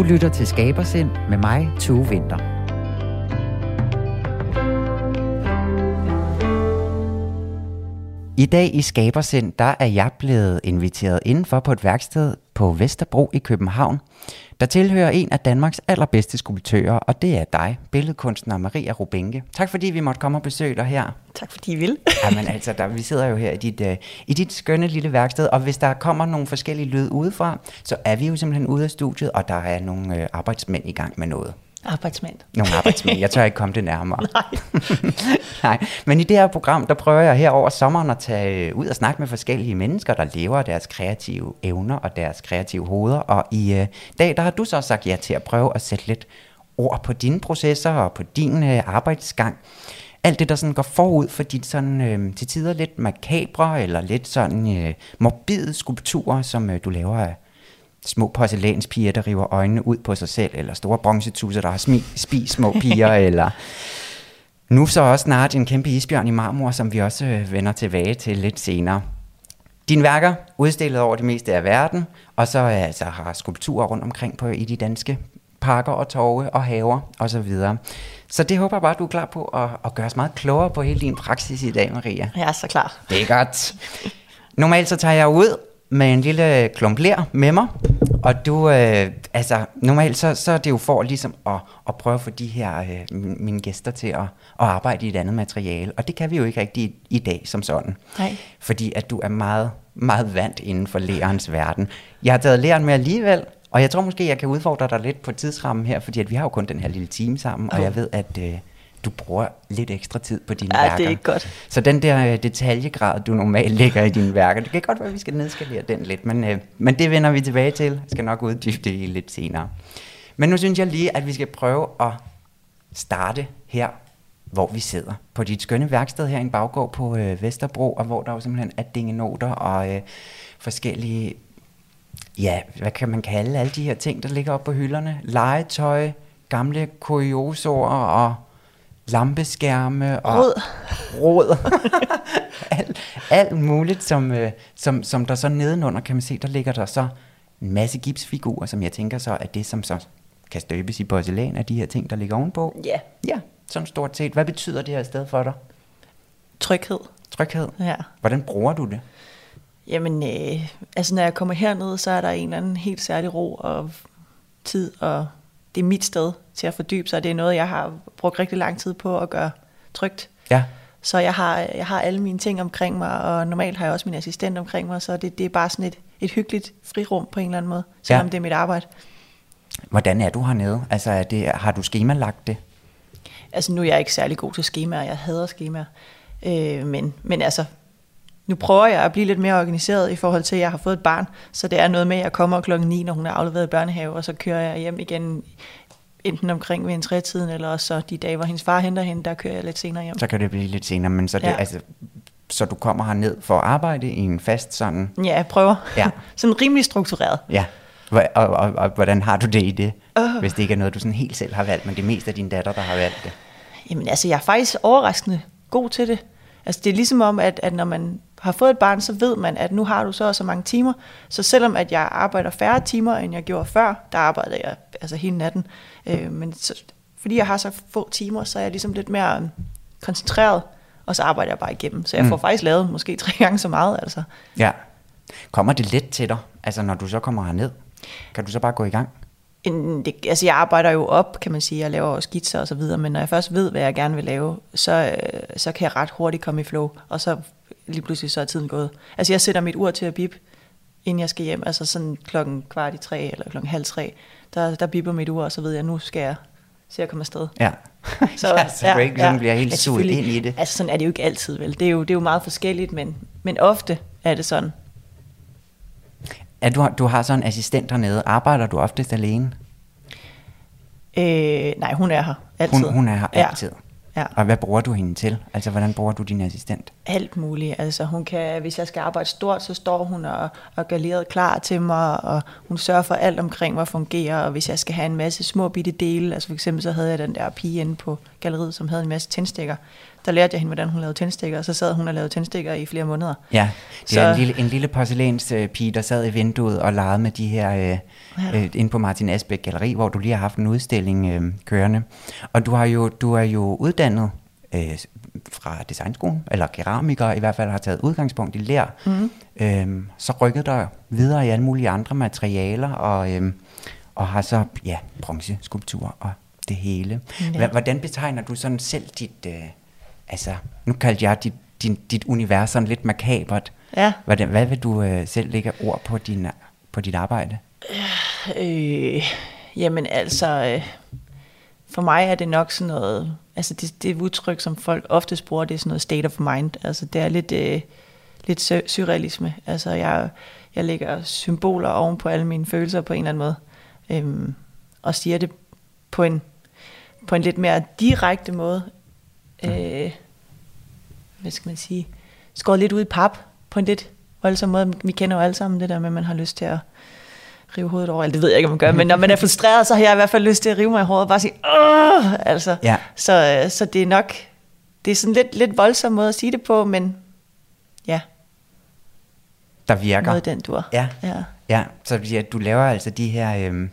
Du lytter til Skabersind med mig, Tue Vinter. I dag i Skabersind, der er jeg blevet inviteret indenfor på et værksted på Vesterbro i København, der tilhører en af Danmarks allerbedste skulptører, og det er dig, billedkunstner Maria Rubenke. Tak fordi vi måtte komme og besøge dig her. Tak fordi I vil. Jamen altså, der, vi sidder jo her i dit, uh, i dit skønne lille værksted, og hvis der kommer nogle forskellige lyd udefra, så er vi jo simpelthen ude af studiet, og der er nogle uh, arbejdsmænd i gang med noget. Arbejdsmænd. Nogle arbejdsmænd. Jeg tør ikke komme det nærmere. Nej. Nej, men i det her program, der prøver jeg her over sommeren at tage øh, ud og snakke med forskellige mennesker, der lever af deres kreative evner og deres kreative hoveder. Og i uh, dag, der har du så sagt ja til at prøve at sætte lidt ord på dine processer og på din uh, arbejdsgang. Alt det, der sådan går forud for dit sådan, uh, til tider lidt makabre eller lidt sådan uh, morbide skulpturer, som uh, du laver af små porcelænspiger, der river øjnene ud på sig selv, eller store bronzetusser, der har smi- spist små piger, eller nu så også snart en kæmpe isbjørn i marmor, som vi også øh, vender tilbage til lidt senere. Dine værker udstillet over det meste af verden, og så øh, altså, har skulpturer rundt omkring på i de danske parker og torve og haver osv. Så, så det håber jeg bare, du er klar på at, at gøre os meget klogere på hele din praksis i dag, Maria. Jeg er så klar. Det er godt. Normalt så tager jeg ud med en lille klump ler med mig, og du, øh, altså normalt så, så er det jo for ligesom at, at prøve at få de her, øh, mine gæster til at, at arbejde i et andet materiale, og det kan vi jo ikke rigtig i, i dag som sådan. Nej. Fordi at du er meget, meget vant inden for lærens verden. Jeg har taget læren med alligevel, og jeg tror måske, jeg kan udfordre dig lidt på tidsrammen her, fordi at vi har jo kun den her lille time sammen, og Oh. jeg ved, at øh, du bruger lidt ekstra tid på dine Ja, værker. det er ikke godt. Så den der øh, detaljegrad, du normalt lægger i dine værker, det kan godt være, at vi skal nedskalere den lidt, men, øh, men det vender vi tilbage til. Jeg skal nok uddybe det lidt senere. Men nu synes jeg lige, at vi skal prøve at starte her, hvor vi sidder. På dit skønne værksted her i en baggård på øh, Vesterbro, og hvor der jo simpelthen er dingenoter og øh, forskellige, ja, hvad kan man kalde alle de her ting, der ligger oppe på hylderne? Legetøj, gamle kuriosorer og lampeskærme og Rod. råd. alt, alt muligt, som, øh, som, som der så nedenunder, kan man se, der ligger der så en masse gipsfigurer, som jeg tænker så er det, som så kan støbes i porcelæn af de her ting, der ligger ovenpå. Ja. Ja, sådan stort set. Hvad betyder det her sted for dig? Tryghed. Tryghed. Ja. Hvordan bruger du det? Jamen, øh, altså når jeg kommer herned, så er der en eller anden helt særlig ro og tid, og det er mit sted til at fordybe sig. Det er noget, jeg har brugt rigtig lang tid på at gøre trygt. Ja, Så jeg har, jeg har alle mine ting omkring mig, og normalt har jeg også min assistent omkring mig, så det, det er bare sådan et, et hyggeligt frirum på en eller anden måde, selvom Ja. det er mit arbejde. hvordan er du hernede? Altså, er det, har du skemalagt det? Altså nu er jeg ikke særlig god til skemaer, jeg hader skemaer. Øh, men, men altså, nu prøver jeg at blive lidt mere organiseret i forhold til, at jeg har fået et barn. Så det er noget med, at jeg kommer klokken 9, når hun er afleveret i børnehave, og så kører jeg hjem igen enten omkring ved en trætiden, eller også så de dage, hvor hendes far henter hende, der kører jeg lidt senere hjem. Så kan det blive lidt senere, men så, det, Ja. altså, så du kommer herned for at arbejde i en fast sådan... Ja, jeg prøver. Ja. sådan rimelig struktureret. Ja, Hva- og, og, og, hvordan har du det i det? Åh. Hvis det ikke er noget, du sådan helt selv har valgt, men det er mest af din datter, der har valgt det. Jamen altså, jeg er faktisk overraskende god til det. Altså det er ligesom om, at, at når man har fået et barn, så ved man, at nu har du så og så mange timer. Så selvom at jeg arbejder færre timer, end jeg gjorde før, der arbejder jeg altså hele natten. Øh, men så, fordi jeg har så få timer, så er jeg ligesom lidt mere øh, koncentreret, og så arbejder jeg bare igennem. Så jeg får Mm. faktisk lavet måske tre gange så meget. Altså. Ja. Kommer det let til dig, altså når du så kommer herned? Kan du så bare gå i gang? En, det, altså jeg arbejder jo op, kan man sige, jeg laver også skitser og så videre, men når jeg først ved, hvad jeg gerne vil lave, så, øh, så kan jeg ret hurtigt komme i flow, og så lige pludselig så er tiden gået. Altså jeg sætter mit ur til at bip, inden jeg skal hjem, altså sådan klokken kvart i tre eller klokken halv tre, der, der bipper mit ur, og så ved jeg, nu skal jeg se at komme afsted. Ja. Så, ja, så du ikke ja, bliver helt Ja, suget ind i det. Altså sådan er det jo ikke altid, vel? Det er jo, det er jo meget forskelligt, men, men ofte er det sådan. At du, har, du har sådan en assistent hernede. Arbejder du oftest alene? Øh, nej, hun er her altid. Hun, hun er her Ja. altid. Ja. Og hvad bruger du hende til? Altså, hvordan bruger du din assistent? alt muligt. Altså hun kan, hvis jeg skal arbejde stort, så står hun og, og gør leret klar til mig, og hun sørger for alt omkring mig fungerer, og hvis jeg skal have en masse små bitte dele, altså for eksempel så havde jeg den der pige inde på galleriet, som havde en masse tændstikker, der lærte jeg hende, hvordan hun lavede tændstikker, og så sad hun og lavede tændstikker i flere måneder. Ja, det Så- er en lille, en lille porcelænspige, der sad i vinduet og legede med de her, øh, Ja. øh, inde på Martin Asbæk Galeri, hvor du lige har haft en udstilling øh, kørende. Og du, har jo, du er jo uddannet øh, fra designskolen, eller keramiker i hvert fald, har taget udgangspunkt i lær. Mm. Øh, så rykket dig videre i alle mulige andre materialer, og, øh, og har så, ja, bronzeskulptur og det hele. Ja. Hvordan betegner du sådan selv dit, øh, altså, nu kaldte jeg dit, din, dit univers sådan lidt makabert. Ja. Hvordan, hvad vil du øh, selv lægge ord på, din, på dit arbejde? Øh, jamen altså, øh, for mig er det nok sådan noget, altså det, det udtryk, som folk oftest bruger, det er sådan noget state of mind. Altså det er lidt, øh, lidt surrealisme. Altså jeg, jeg lægger symboler oven på alle mine følelser på en eller anden måde. Øhm, og siger det på en, på en lidt mere direkte måde. Øh, hvad skal man sige? Skåret lidt ud i pap på en lidt voldsom måde. Vi kender jo alle sammen det der med, at man har lyst til at rive hovedet over. Eller det ved jeg ikke, om man gør, men når man er frustreret, så har jeg i hvert fald lyst til at rive mig i håret og bare sige, Åh! altså. Ja. Så, øh, så det er nok, det er sådan lidt, lidt voldsom måde at sige det på, men ja, Der virker. noget den dur. Ja. ja. Ja, så at du laver altså de her... Øhm,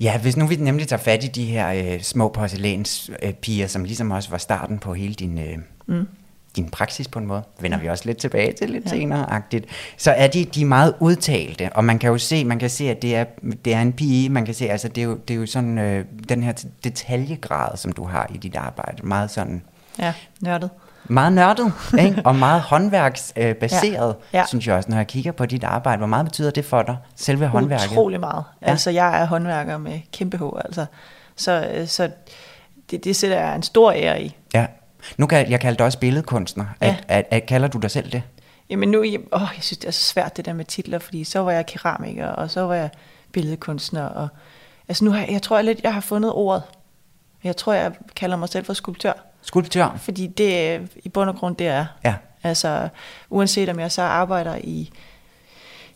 ja, hvis nu vi nemlig tager fat i de her øh, små porcelænspiger, øh, som ligesom også var starten på hele din, øh, mm. din praksis på en måde, vender vi også lidt tilbage til lidt ja. senere-agtigt, så er de, de er meget udtalte, og man kan jo se, man kan se, at det er, det er en pige, man kan se, altså det er jo, det er jo sådan øh, den her detaljegrad, som du har i dit arbejde, meget sådan... ja, nørdet. Meget nørdet, ikke? og meget håndværksbaseret, baseret, Ja. Ja. synes jeg også, når jeg kigger på dit arbejde. Hvor meget betyder det for dig, selve håndværket? Utrolig meget. Ja. Altså, jeg er håndværker med kæmpe H, altså. Så, øh, så det, det sætter jeg en stor ære i. Ja. Nu kan jeg kalde dig også billedkunstner. At, Ja. at, at, kalder du dig selv det? Jamen nu, jeg, åh, jeg synes, det er så svært det der med titler, fordi så var jeg keramiker, og så var jeg billedkunstner, og altså nu har jeg, jeg tror jeg lidt, jeg har fundet ordet. Jeg tror, jeg kalder mig selv for skulptør, Skulptør? fordi det er i bund og grund det er. Ja. Altså, uanset om jeg så arbejder i,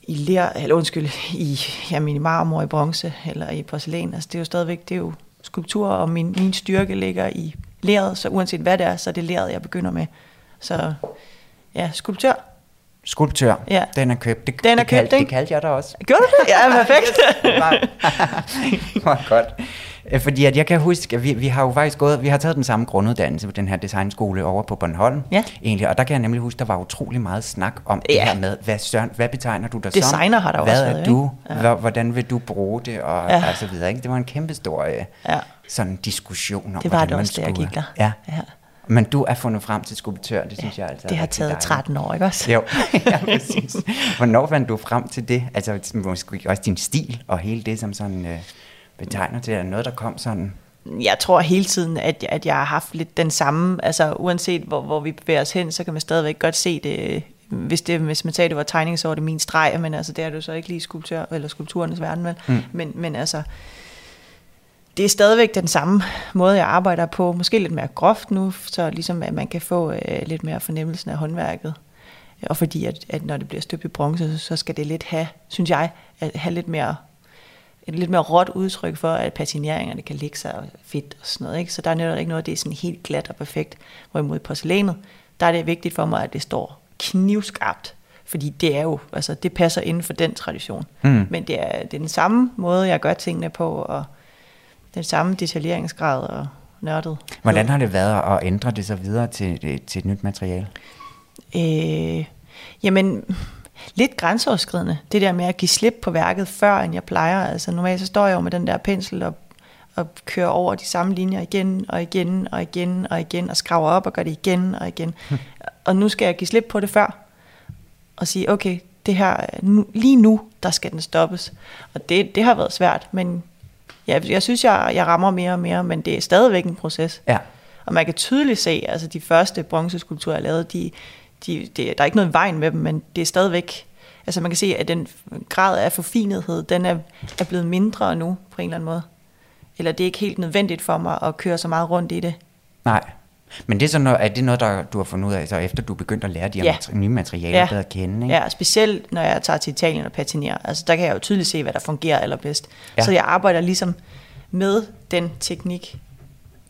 i ler, eller undskyld, i, jamen, i marmor, i bronze, eller i porcelæn, altså det er jo stadigvæk, det er jo skulptur, og min, min styrke ligger i leret, så uanset hvad det er, så er det leret, jeg begynder med. Så ja, skulptør. Skulptør. Ja. Den er købt. Det, Den er det kaldte, ikke? Det kaldte jeg dig også. Gjorde du det? Ja, perfekt. Hvor godt. Øh, Fordi at jeg kan huske, at vi, vi har jo faktisk gået, vi har taget den samme grunduddannelse på den her designskole over på Bornholm. Ja. Egentlig, og der kan jeg nemlig huske, der var utrolig meget snak om det Ja. her med, hvad, søren, hvad betegner du dig Designer som? har der hvad også er været, du? ikke? Hvor, hvordan vil du bruge det? Og, Ja. og så videre. Ikke? Det var en kæmpe stor øh, Ja. sådan diskussion om, Det var hvordan det man også, jeg skulle- gik der. Ja. Ja. Men du er fundet frem til skulptør, det synes jeg altså er det har taget dejligt. 13 år, ikke også? Jo, ja, præcis. Hvornår fandt du frem til det? Altså måske også din stil og hele det, som sådan øh, betegner til, er noget, der kom sådan... Jeg tror hele tiden, at, at jeg har haft lidt den samme, altså uanset hvor, hvor vi bevæger os hen, så kan man stadigvæk godt se det, hvis, det, hvis man sagde, det var tegning, så var det min streg, men altså det er det jo så ikke lige skulptør, eller skulpturernes verden, vel? Mm. Men, men altså, det er stadigvæk den samme måde, jeg arbejder på, måske lidt mere groft nu, så ligesom at man kan få øh, lidt mere fornemmelsen af håndværket. Og fordi at, at når det bliver støbt i bronze, så skal det lidt have, synes jeg, at have lidt mere et lidt mere råt udtryk for, at patineringerne kan ligge sig fedt og sådan noget. Ikke? Så der er netop ikke noget, det er sådan helt glat og perfekt. Hvorimod porcelænet, der er det vigtigt for mig, at det står knivskarpt. Fordi det er jo, altså det passer inden for den tradition. Mm. Men det er, det er den samme måde, jeg gør tingene på, og den samme detaljeringsgrad og nørdet. Hvordan har det været at ændre det så videre til, øh, til et nyt materiale? Øh, jamen, lidt grænseoverskridende. Det der med at give slip på værket før, end jeg plejer. Altså normalt så står jeg jo med den der pensel og, og kører over de samme linjer igen og igen og igen og igen og skraver op og gør det igen og igen. og nu skal jeg give slip på det før og sige, okay, det her, nu, lige nu, der skal den stoppes. Og det, det har været svært, men jeg, jeg synes, jeg, jeg rammer mere og mere, men det er stadigvæk en proces. Ja. Og man kan tydeligt se, altså de første bronzeskulpturer, jeg lavede, de, de, de, der er ikke noget i vejen med dem, men det er stadigvæk, altså man kan se, at den grad af forfinethed, den er, er blevet mindre nu, på en eller anden måde. Eller det er ikke helt nødvendigt for mig at køre så meget rundt i det. Nej. Men det er, sådan noget, er det noget, der, du har fundet ud af, så efter du begyndte at lære de her Ja. nye materialer Ja. bedre at kende? Ikke? Ja, specielt når jeg tager til Italien og patinerer. Altså der kan jeg jo tydeligt se, hvad der fungerer allerbedst. Ja. Så jeg arbejder ligesom med den teknik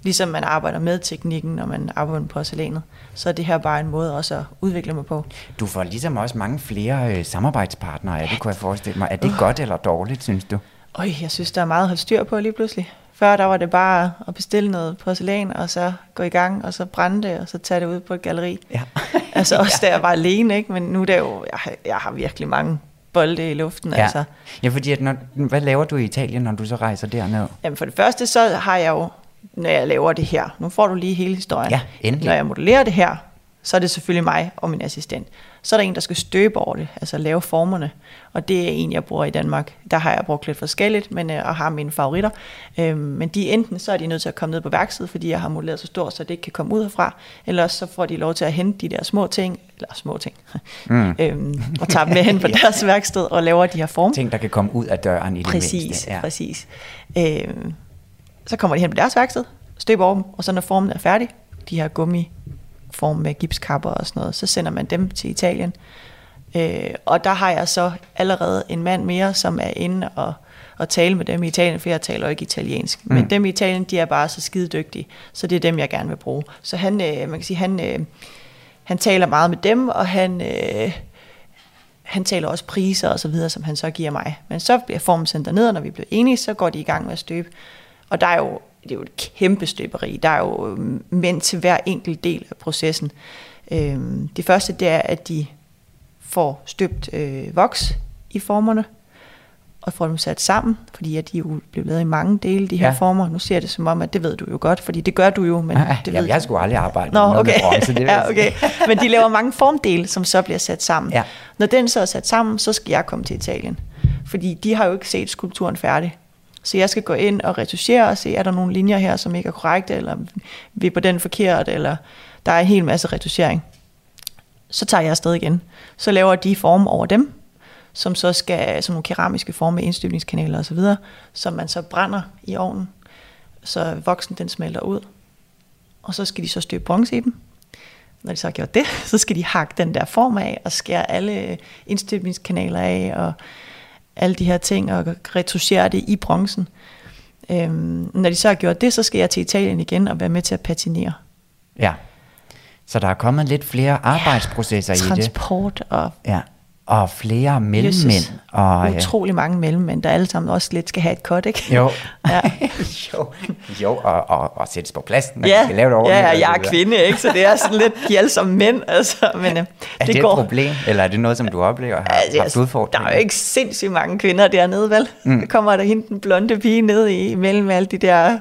Ligesom man arbejder med teknikken, når man arbejder med porcelænet, så er det her bare en måde også at udvikle mig på. Du får ligesom også mange flere øh, samarbejdspartnere, ja, det kunne jeg forestille mig. Er det uh. godt eller dårligt, synes du? Øj, jeg synes, der er meget at holde styr på lige pludselig. Før der var det bare at bestille noget porcelæn, og så gå i gang, og så brænde det, og så tage det ud på et galeri. Ja. altså også da jeg var alene, ikke? men nu er det jo, jeg, har- jeg har virkelig mange bolde i luften. Ja, Altså. ja fordi at når, hvad laver du i Italien, når du så rejser derned? Jamen for det første, så har jeg jo, når jeg laver det her, nu får du lige hele historien. Ja, endelig. Når jeg modellerer det her, så er det selvfølgelig mig og min assistent. Så er der en, der skal støbe over det, altså lave formerne. Og det er en, jeg bruger i Danmark. Der har jeg brugt lidt forskelligt, men, øh, og har mine favoritter. Øhm, men de enten så er de nødt til at komme ned på værkstedet, fordi jeg har modelleret så stort, så det ikke kan komme ud herfra. Eller så får de lov til at hente de der små ting, eller små ting, mm. øhm, og tager dem med hen på deres værksted og laver de her former. Ting, der kan komme ud af døren i det Præcis, mindste. ja. præcis. Øh, så kommer de hen på deres værksted, støber over dem, og så når formen er færdig, de her gummiform med gipskapper og sådan noget, så sender man dem til Italien. Øh, og der har jeg så allerede en mand mere, som er inde og, og tale med dem i Italien, for jeg taler jo ikke italiensk. Mm. Men dem i Italien, de er bare så skide dygtige, så det er dem, jeg gerne vil bruge. Så han, øh, man kan sige, han, øh, han taler meget med dem, og han... Øh, han taler også priser og så videre, som han så giver mig. Men så bliver formen sendt derned, og når vi bliver enige, så går de i gang med at støbe. Og der er jo, det er jo et kæmpe støberi. Der er jo øhm, mænd til hver enkelt del af processen. Øhm, det første, det er, at de får støbt øh, voks i formerne, og får dem sat sammen, fordi at de jo blev lavet i mange dele, de her Ja. former. Nu ser det som om, at det ved du jo godt, fordi det gør du jo, men Ja, det Jamen, ved jeg sgu aldrig arbejdet Nå, med okay. med bronze, det ja, okay. Men de laver mange formdele, som så bliver sat sammen. Ja. Når den så er sat sammen, så skal jeg komme til Italien. Fordi de har jo ikke set skulpturen færdig. Så jeg skal gå ind og retuschere og se, er der nogle linjer her, som ikke er korrekte, eller vi er på den forkert, eller der er en hel masse retuschering. Så tager jeg afsted igen. Så laver de form over dem, som så skal, som nogle keramiske forme med indstøbningskanaler osv., som man så brænder i ovnen, så voksen den smelter ud. Og så skal de så støbe bronze i dem. Når de så har gjort det, så skal de hakke den der form af, og skære alle indstøbningskanaler af, og alle de her ting, og retuschere det i bronzen. Øhm, når de så har gjort det, så skal jeg til Italien igen og være med til at patinere. Ja. Så der er kommet lidt flere arbejdsprocesser i det. Transport og Ja. Og flere mellemmænd. Jesus, Og, øh, utrolig mange mellemmænd, der alle sammen også lidt skal have et cut, ikke? Jo. Ja. jo, jo og, og, og sættes på plads, når ja, skal lave det ordentligt. ja, jeg er kvinde, ikke? så det er sådan lidt, de er alle sammen mænd, altså, men øh, Er det, det, går. et problem, eller er det noget, som du oplever har Altså, haft der udfordringer? er jo ikke sindssygt mange kvinder dernede, vel? Mm. Der kommer der hende den blonde pige ned i mellem alle de der,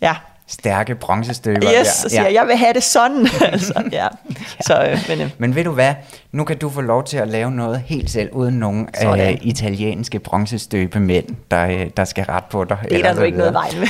ja, Stærke bronzestøber. yes, og siger, jeg vil have det sådan. altså, ja. Så, øh, men, øh, Men ved du hvad, nu kan du få lov til at lave noget helt selv, uden nogen øh, italienske bronzestøbemænd, der, øh, der skal ret på dig. det er der nu ikke noget vejen med.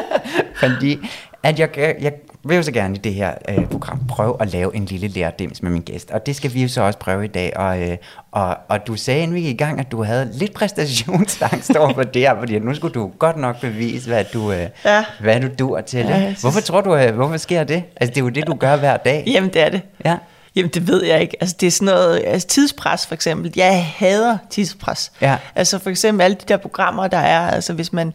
Fordi at jeg, jeg vil jo så gerne i det her øh, program prøve at lave en lille lærdims med min gæst. Og det skal vi jo så også prøve i dag. Og, øh, og, og du sagde, inden vi gik i gang, at du havde lidt præstationsangst over for det her, fordi nu skulle du godt nok bevise, hvad du, øh, Ja. hvad du dur til. Ja, synes- Hvorfor tror du, øh, hvorfor sker det? Altså, det er jo det, du gør hver dag. Jamen, det er det. Ja. Jamen, det ved jeg ikke. Altså, det er sådan noget, altså tidspres for eksempel. Jeg hader tidspres. Ja. Altså for eksempel alle de der programmer, der er, altså hvis man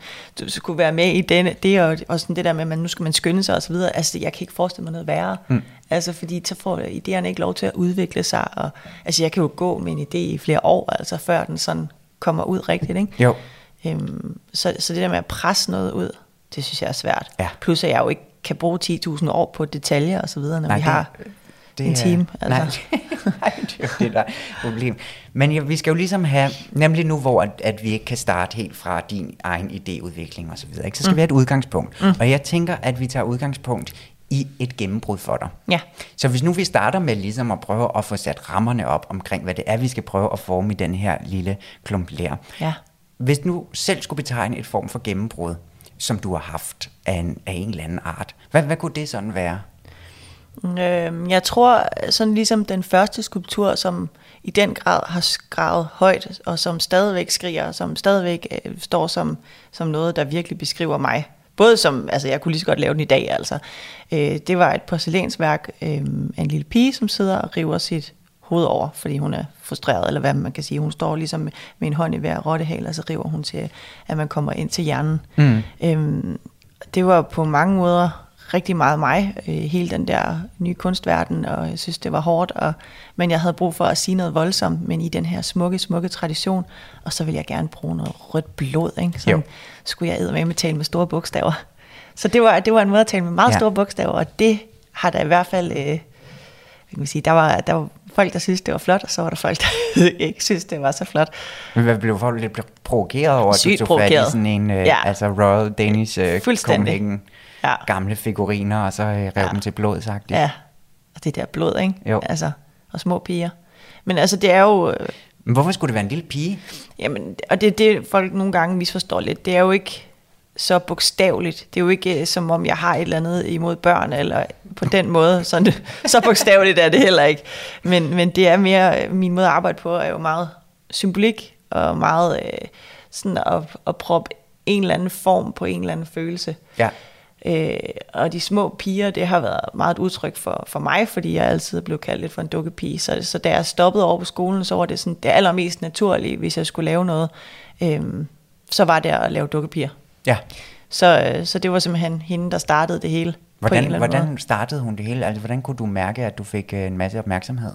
så kunne være med i denne, det og, og sådan det der med, at man, nu skal man skynde sig og så videre. Altså, jeg kan ikke forestille mig noget værre. Mm. Altså, fordi så får idéerne ikke lov til at udvikle sig. Og, altså, jeg kan jo gå med en idé i flere år, altså før den sådan kommer ud rigtigt, ikke? Jo. Øhm, så, så det der med at presse noget ud, det synes jeg er svært. Ja. Plus at jeg jo ikke kan bruge 10.000 år på detaljer og så videre, når Nej, vi det- har en er- time. Nej, Altså. nej, det er jo det, der er problem. Men ja, vi skal jo ligesom have, nemlig nu, hvor at, at vi ikke kan starte helt fra din egen idéudvikling og så videre, ikke? så skal mm. vi have et udgangspunkt. Mm. Og jeg tænker, at vi tager udgangspunkt i et gennembrud for dig. Ja. Så hvis nu vi starter med ligesom at prøve at få sat rammerne op omkring, hvad det er, vi skal prøve at forme i den her lille klump lær. Ja. Hvis du selv skulle betegne et form for gennembrud, som du har haft af en, af en eller anden art, hvad, hvad kunne det sådan være? Øhm, jeg tror, sådan ligesom den første skulptur, som i den grad har skrevet højt, og som stadigvæk skriger, som stadigvæk øh, står som, som noget, der virkelig beskriver mig. Både som, altså jeg kunne lige så godt lave den i dag, altså. Øh, det var et porcelænsværk øh, af en lille pige, som sidder og river sit hoved over, fordi hun er frustreret, eller hvad man kan sige. Hun står ligesom med, en hånd i hver rottehale, og så river hun til, at man kommer ind til hjernen. Mm. Øhm, det var på mange måder rigtig meget mig, øh, hele den der nye kunstverden, og jeg synes, det var hårdt, og, men jeg havde brug for at sige noget voldsomt, men i den her smukke, smukke tradition, og så ville jeg gerne bruge noget rødt blod, ikke? så skulle jeg med med tale med store bogstaver. Så det var, det var en måde at tale med meget Ja. store bogstaver, og det har der i hvert fald, øh, kan man sige, der var, der var folk, der synes det var flot, og så var der folk, der ikke synes det var så flot. Men hvad blev folk lidt provokeret over, at du tog fat i sådan en, øh, Ja. altså Royal Danish øh, Fuldstændig. Copenhagen Ja. gamle figuriner, og så øh, rev Ja. dem til blod, sagt Ja, og det der blod, ikke? Jo. Altså, og små piger. Men altså, det er jo, øh, Men hvorfor skulle det være en lille pige? jamen, og det er det, folk nogle gange misforstår lidt. Det er jo ikke så bogstaveligt. Det er jo ikke øh, som om, jeg har et eller andet imod børn, eller på den måde. Sådan, så bogstaveligt er det heller ikke. Men, men det er mere, øh, min måde at arbejde på er jo meget symbolik, og meget øh, sådan at, at proppe en eller anden form på en eller anden følelse. Ja. Øh, og de små piger, det har været meget et udtryk for, for mig, fordi jeg altid blev kaldt lidt for en dukkepige. Så, så da jeg stoppede over på skolen, så var det sådan det allermest naturlige, hvis jeg skulle lave noget, øh, så var det at lave dukkepiger. Ja. Så, øh, så det var simpelthen hende, der startede det hele Hvordan, anden måde. hvordan startede hun det hele? Altså, hvordan kunne du mærke, at du fik øh, en masse opmærksomhed?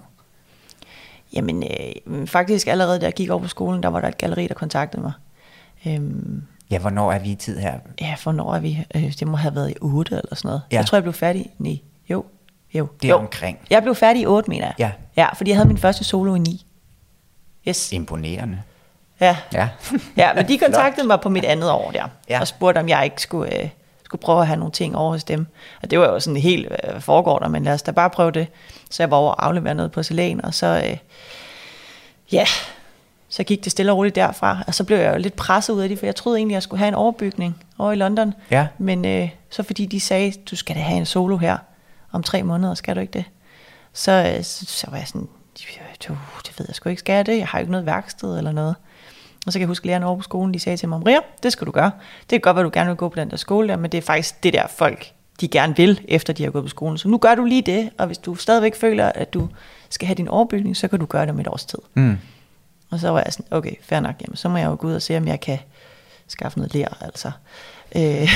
Jamen, øh, faktisk allerede da jeg gik over på skolen, der var der et galleri, der kontaktede mig. Øhm, Ja, hvornår er vi i tid her? ja, hvornår er vi? Øh, det må have været i 8 eller sådan noget. Ja. Jeg tror, jeg blev færdig. Nej, jo. Jo. Det er jo. omkring. Jeg blev færdig i 8, mener jeg. Ja. Ja, fordi jeg havde min første solo i 9. Yes. Imponerende. Ja. Ja. ja, men de kontaktede mig på mit andet år der, Ja. og spurgte, om jeg ikke skulle, øh, skulle prøve at have nogle ting over hos dem. Og det var jo sådan helt, øh, foregår der, men lad os da bare prøve det. Så jeg var over at aflevere noget på Selen, og så, øh, ja, så gik det stille og roligt derfra. Og så blev jeg jo lidt presset ud af det, for jeg troede egentlig, jeg skulle have en overbygning over i London. Ja. Men øh, så fordi de sagde, du skal da have en solo her om tre måneder, skal du ikke det? Så, øh, så, så var jeg sådan, du, det ved jeg sgu ikke, skal jeg det? Jeg har jo ikke noget værksted eller noget. Og så kan jeg huske, at lærerne over på skolen, de sagde til mig, Maria, det skal du gøre. Det kan godt være, du gerne vil gå på den der skole der, men det er faktisk det der folk, de gerne vil, efter de har gået på skolen. Så nu gør du lige det, og hvis du stadigvæk føler, at du skal have din overbygning, så kan du gøre det om et års tid. Mm. Og så var jeg sådan, okay, fair nok, jamen, så må jeg jo gå ud og se, om jeg kan skaffe noget ler, altså. Øh,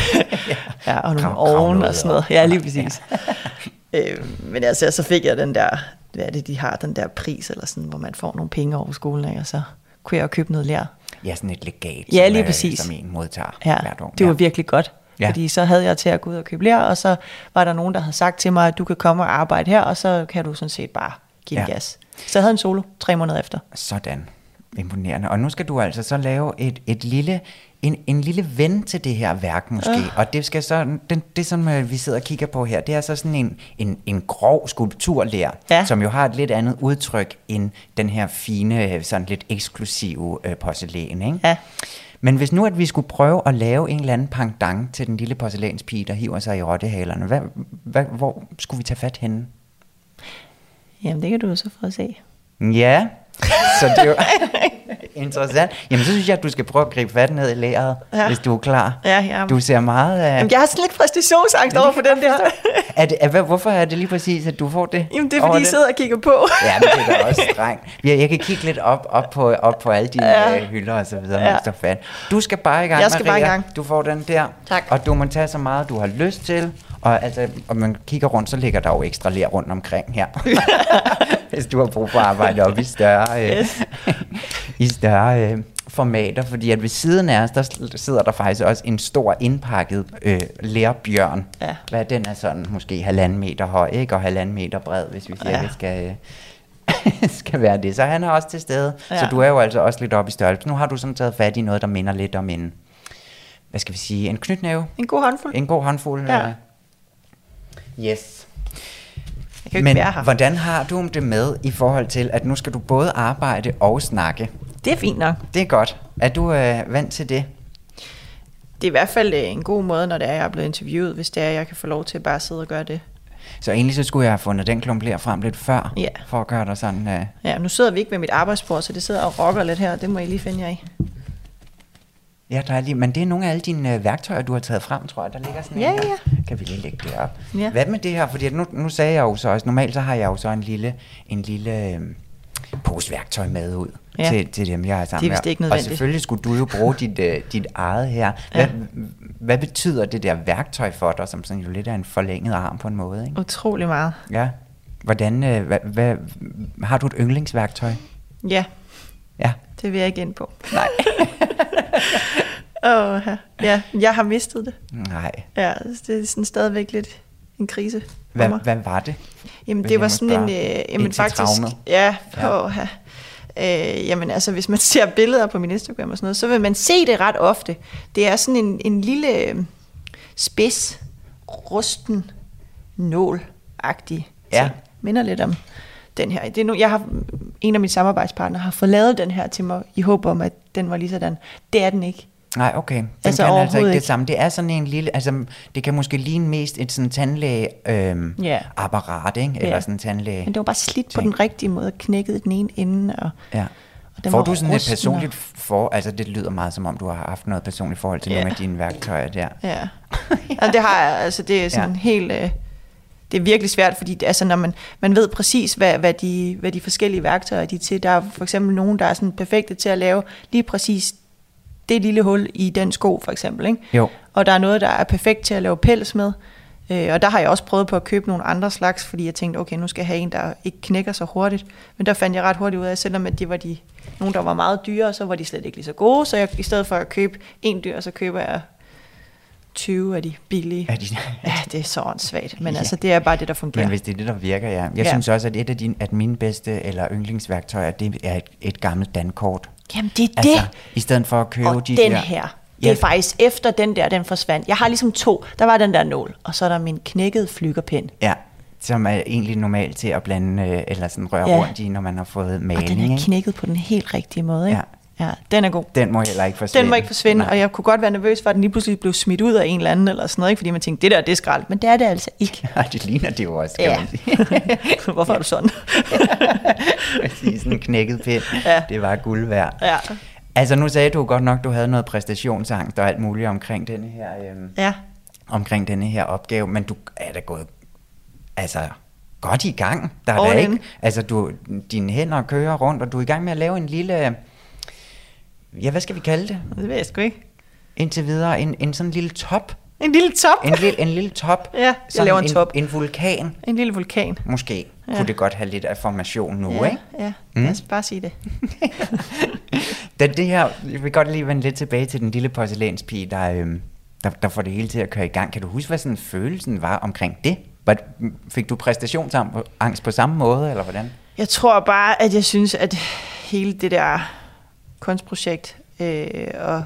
ja, og nogle Krav- krav ovne noget og sådan noget. Ja, lige præcis. øh, men altså, så fik jeg den der, hvad er det, de har, den der pris, eller sådan, hvor man får nogle penge over skolen, ikke? og så kunne jeg jo købe noget lær. Ja, sådan et legat, Ja, lige præcis. som en modtager Ja, hvert år. det var ja. virkelig godt. Ja. Ja. Fordi så havde jeg til at gå ud og købe lær, og så var der nogen, der havde sagt til mig, at du kan komme og arbejde her, og så kan du sådan set bare give ja. Ja. gas. Så jeg havde en solo tre måneder efter. Sådan. Imponerende. Og nu skal du altså så lave et, et lille, en, en lille ven til det her værk måske. Uh. Og det skal så, den, det som øh, vi sidder og kigger på her, det er så sådan en, en, en grov skulpturlær, Ja. som jo har et lidt andet udtryk end den her fine, øh, sådan lidt eksklusive øh, porcelæn. Ikke? Ja. Men hvis nu, at vi skulle prøve at lave en eller anden pangdang til den lille porcelænspige, der hiver sig i rottehalerne, hvad, hvad, hvor skulle vi tage fat henne? Jamen, det kan du jo så få at se. Ja, så det er jo interessant. Jamen, så synes jeg, at du skal prøve at gribe fat ned i læret, ja. Hvis du er klar. Ja, ja. Du ser meget af... Jamen, jeg har sådan lidt præstationsangst over for den der. Er det, er, hvorfor er det lige præcis, at du får det? Jamen, det er fordi, I det? sidder og kigger på. Ja, men det er da også strengt. Jeg, jeg kan kigge lidt op, op, på, op på alle dine ja. Øh, hylder og så videre, Ja. fat. Du skal bare i gang, Jeg skal Maria. bare i gang. Du får den der. Tak. Og du må tage så meget, du har lyst til. Og altså, om man kigger rundt, så ligger der jo ekstra ler rundt omkring her. Hvis du har brug for at arbejde op i større, øh, Yes. i større øh, formater. Fordi at ved siden af os, der sidder der faktisk også en stor indpakket øh, lærbjørn. Ja. Hvad den er sådan måske halvanden meter høj, ikke? Og halvanden meter bred, hvis vi siger, Ja. skal... Øh, skal være det. Så han er også til stede. Ja. Så du er jo altså også lidt oppe i størrelse. Nu har du sådan taget fat i noget, der minder lidt om en, hvad skal vi sige, en knytnæve. En god håndfuld. En god håndfuld. Ja. øh. Yes. Jeg kan jo Men ikke være her. hvordan har du det med i forhold til, at nu skal du både arbejde og snakke? Det er fint nok. Det er godt. Er du øh, vant til det? Det er i hvert fald øh, en god måde, når det er, jeg er blevet interviewet, hvis det er, jeg kan få lov til at bare sidde og gøre det. Så egentlig så skulle jeg have fundet den klump ler frem lidt før, Ja. for at gøre dig sådan... Øh, Ja, nu sidder vi ikke ved mit arbejdsbord, så det sidder og rocker lidt her. Det må I lige finde jer i. ja, der er lige, men det er nogle af alle dine øh, værktøjer, du har taget frem, tror jeg. Der ligger sådan Ja, en her. ja. Kan vi lige lægge det op? Ja. Hvad med det her? Fordi nu, nu sagde jeg jo så også, normalt så har jeg jo så en lille, en lille øh, pose værktøj med ud Ja. til, til dem, jeg er sammen Det er med. ikke Og nødvendigt. selvfølgelig skulle du jo bruge dit, uh, dit eget her. Hvad, Ja. hvad betyder det der værktøj for dig, som sådan jo lidt er en forlænget arm på en måde? Ikke? Utrolig meget. Ja. Hvordan, uh, hvad, hvad, har du et yndlingsværktøj? Ja, Ja. Det vil jeg ikke ind på. Nej. Åh, ja. ja, jeg har mistet det. Nej. Ja, det er sådan stadigvæk lidt en krise Hvad, mig. hvad var det? Jamen det var sådan en, øh, jamen faktisk, traumet? ja, Ja. på, ja. Øh, jamen altså hvis man ser billeder på min Instagram og sådan noget, så vil man se det ret ofte. Det er sådan en, en lille øh, spids, rusten, nål-agtig Ja. ting. Minder lidt om den her. Det er nu, jeg har, en af mine samarbejdspartnere har fået lavet den her til mig, i håb om, at den var lige sådan. Det er den ikke. Nej, okay. Den Altså kan altså ikke det samme. Det er sådan en lille, altså det kan måske ligne mest et sådan tandlæge øhm, apparat, ikke? Eller Ja. sådan en tandlæge. Men det var bare slidt på den rigtige måde, knækket den ene ende. Og, Ja. og den Får du sådan et personligt for, altså det lyder meget som om du har haft noget personligt forhold til Ja. nogle af dine værktøjer der. Ja. ja. det har jeg. Altså, det er sådan ja. helt... Øh, det er virkelig svært, fordi det, altså, når man, man ved præcis, hvad, hvad, de, hvad de forskellige værktøjer de er til. Der er for eksempel nogen, der er sådan perfekte til at lave lige præcis det lille hul i den sko, for eksempel. Ikke? Jo. Og der er noget, der er perfekt til at lave pels med. Øh, og der har jeg også prøvet på at købe nogle andre slags, fordi jeg tænkte, okay, nu skal jeg have en, der ikke knækker så hurtigt. Men der fandt jeg ret hurtigt ud af, selvom at de var de, nogle, der var meget dyre, så var de slet ikke lige så gode. Så jeg, i stedet for at købe en dyr, så køber jeg 20 af de billige. Er de, Ja, det er så åndssvagt. Men Ja. altså, det er bare det, der fungerer. men hvis det er det, der virker, ja. Jeg Ja. synes også, at et af dine, at mine bedste eller yndlingsværktøjer, det er et, et gammelt dankort. Jamen, det er Altså, det. i stedet for at købe Og de den der... her. Det Ja. er faktisk efter den der, den forsvandt. Jeg har ligesom to. Der var den der nål, og så er der min knækkede flygerpind. Ja, som er egentlig normalt til at blande, øh, eller sådan røre Ja. rundt i, når man har fået Og maling. den er ikke? knækket på den helt rigtige måde, ikke? Ja. Ja den er god. Den må heller ikke forsvinde. Den må ikke forsvinde, Nej. og jeg kunne godt være nervøs for, at den lige pludselig blev smidt ud af en eller anden, eller sådan noget, ikke? fordi man tænkte, det der, det er skrald. Men det er det altså ikke. Ja, det ligner det jo også, kan Ja. man sige. Hvorfor er du sådan? Præcis, sådan en knækket pind. Ja. Det var guld værd. ja. Altså nu sagde du godt nok, du havde noget præstationsangst og alt muligt omkring denne her, øhm, ja. omkring denne her opgave, men du er da gået altså, godt i gang. Der er All in. ikke, altså du, dine hænder kører rundt, og du er i gang med at lave en lille, ja hvad skal vi kalde det? Det ved jeg sgu ikke. Indtil videre, en, en sådan lille top. En lille top. En lille, en lille top. Ja, jeg Sådan laver en top. En vulkan, En lille vulkan. måske. Ja. Kunne det godt have lidt af formation nu, ja, ikke? ja. Mm. Lad os bare sige det. Da det her, jeg vil godt lige vende lidt tilbage til den lille porcelænspige, der, øhm, der, der får det hele til at køre i gang. Kan du huske, hvad sådan følelsen var omkring det? Var, fik du præstationsangst på samme måde, eller hvordan? Jeg tror bare, at jeg synes, at hele det der kunstprojekt øh, og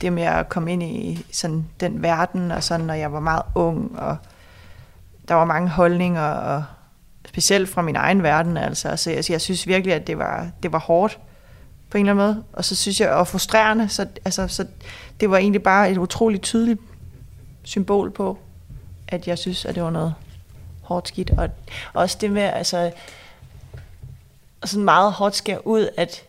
det med at komme ind i sådan den verden, og sådan, når jeg var meget ung, og der var mange holdninger, og specielt fra min egen verden, altså. Så jeg, jeg synes virkelig, at det var, det var hårdt på en eller anden måde. Og så synes jeg, og frustrerende, så, altså, så det var egentlig bare et utroligt tydeligt symbol på, at jeg synes, at det var noget hårdt skidt. Og også det med, altså, sådan meget hårdt skær ud, at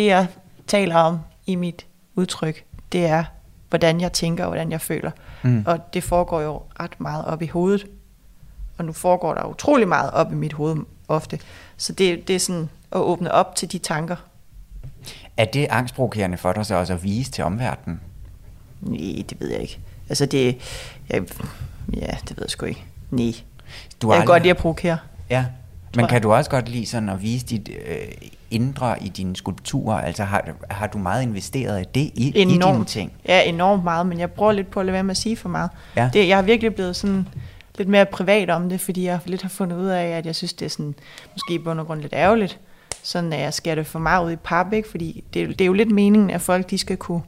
det, jeg taler om i mit udtryk, det er, hvordan jeg tænker og hvordan jeg føler. Mm. Og det foregår jo ret meget op i hovedet. Og nu foregår der utrolig meget op i mit hoved ofte. Så det, det er sådan at åbne op til de tanker. Er det angstprovokerende for dig så også at vise til omverdenen? Nej, det ved jeg ikke. Altså det, jeg, ja, det ved jeg sgu ikke. Nej. Du jeg har kan godt aldrig- lide at provokere. Ja, men kan du også godt lide sådan at vise dit øh, indre i dine skulpturer? Altså har, har du meget investeret i det i, i dine enormt. ting? Ja, enormt meget, men jeg prøver lidt på at lade være med at sige for meget. Ja. Det, jeg har virkelig blevet sådan lidt mere privat om det, fordi jeg lidt har fundet ud af, at jeg synes, det er sådan, måske i bund og grund lidt ærgerligt, sådan at jeg skærer det for meget ud i pap, ikke? fordi det, det er jo lidt meningen, at folk de skal kunne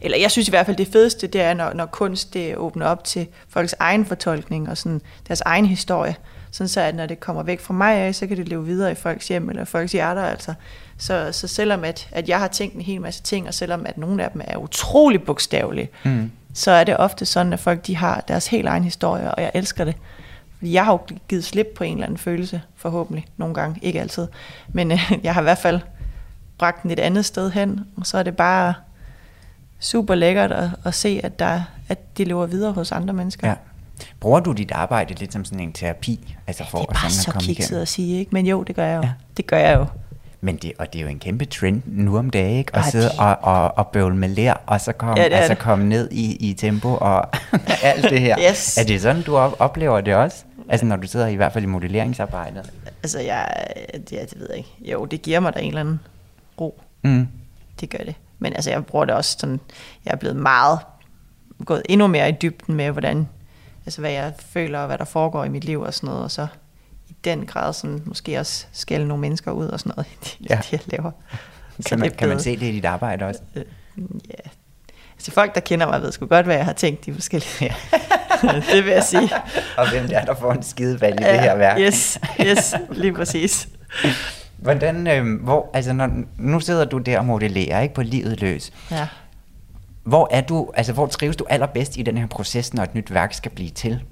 eller jeg synes i hvert fald, det fedeste, det er, når, når kunst det åbner op til folks egen fortolkning og sådan deres egen historie. Sådan så, at når det kommer væk fra mig af, så kan det leve videre i folks hjem eller folks hjerter. Altså. Så, så selvom at, at jeg har tænkt en hel masse ting, og selvom at nogle af dem er utrolig bogstavelige, Mm. så er det ofte sådan, at folk de har deres helt egen historie, og jeg elsker det. Fordi jeg har jo givet slip på en eller anden følelse, forhåbentlig, nogle gange, ikke altid. Men øh, jeg har i hvert fald bragt den et andet sted hen, og så er det bare super lækkert at, at se, at, der, at det lever videre hos andre mennesker. Ja. Bruger du dit arbejde lidt som sådan en terapi? Altså for det er bare sådan så at komme kikset at sige, ikke? Men jo, det gør jeg jo. Ja. Det gør jeg jo. Men det, og det er jo en kæmpe trend nu om dagen, ikke? At Ej, sidde og, og, og bøvle med lær, og så komme Ja, altså komme ned i, i tempo og alt det her. Yes. Er det sådan, du op- oplever det også? Altså når du sidder i hvert fald i modelleringsarbejdet? Altså, jeg, ja, det ved jeg ikke. Jo, det giver mig da en eller anden ro. Mm. Det gør det. Men altså, jeg bruger det også sådan, jeg er blevet meget, gået endnu mere i dybden med, hvordan, altså hvad jeg føler, og hvad der foregår i mit liv og sådan noget, og så i den grad sådan, måske også skælde nogle mennesker ud og sådan noget, i det, Ja. ja. det jeg laver. Så Kan man, kan man se det i dit arbejde også? Øh, ja. Altså folk, der kender mig, ved sgu godt, hvad jeg har tænkt de forskellige. det vil jeg sige. og hvem det er, der får en skideball i det her værk? Yes, yes, lige præcis. Hvordan, øh, hvor, altså når, nu sidder du der og modellerer, ikke, på livet løs. Ja. Hvor er du, altså hvor trives du allerbedst i den her proces, når et nyt værk skal blive til?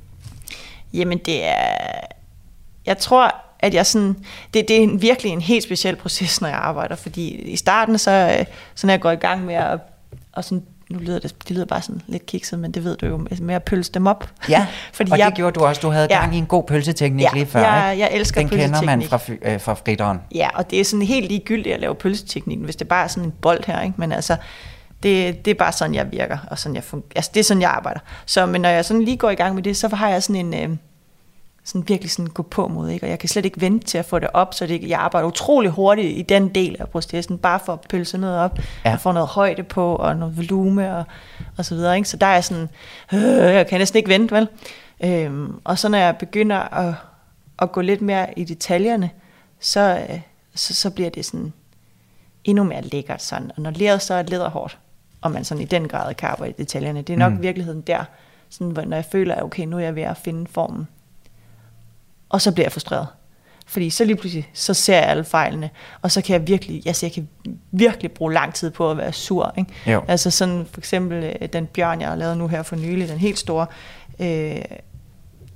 Jamen det er, jeg tror, at jeg sådan, det, det er en, virkelig en helt speciel proces, når jeg arbejder, fordi i starten, så, øh, så når jeg går i gang med at, og sådan, nu lyder det, det lyder bare sådan lidt kikset, men det ved du jo, med at pølse dem op. Ja, fordi og jeg, det gjorde du også. Du havde Ja. gang i en god pølseteknik Ja, lige før, jeg- jeg elsker Den kender man fra, øh, fra fritteren. Ja, og det er sådan helt ligegyldigt at lave pølseteknikken, hvis det bare er sådan en bold her, ikke? Men altså, det, det er bare sådan, jeg virker, og sådan jeg fungerer. Altså, det er sådan, jeg arbejder. Så, men når jeg sådan lige går i gang med det, så har jeg sådan en, øh, sådan virkelig sådan gå på mod, ikke? Og jeg kan slet ikke vente til at få det op, så det, jeg arbejder utrolig hurtigt i den del af processen, bare for at pølse noget op, Ja. og få noget højde på, og noget volume, og, og så videre, ikke? Så der er sådan, øh, jeg kan næsten ikke vente, vel? Øhm, og så når jeg begynder at, at gå lidt mere i detaljerne, så, øh, så, så bliver det sådan endnu mere lækkert sådan. Og når leret så er læderhårdt, og man sådan i den grad kan arbejde i detaljerne, det er nok Mm. virkeligheden der, sådan, hvor- når jeg føler, at okay, nu er jeg ved at finde formen. Og så bliver jeg frustreret. Fordi så lige pludselig, så ser jeg alle fejlene, og så kan jeg virkelig, altså jeg kan virkelig bruge lang tid på at være sur. Ikke? Jo. Altså sådan for eksempel øh, den bjørn, jeg har lavet nu her for nylig, den helt store. Øh,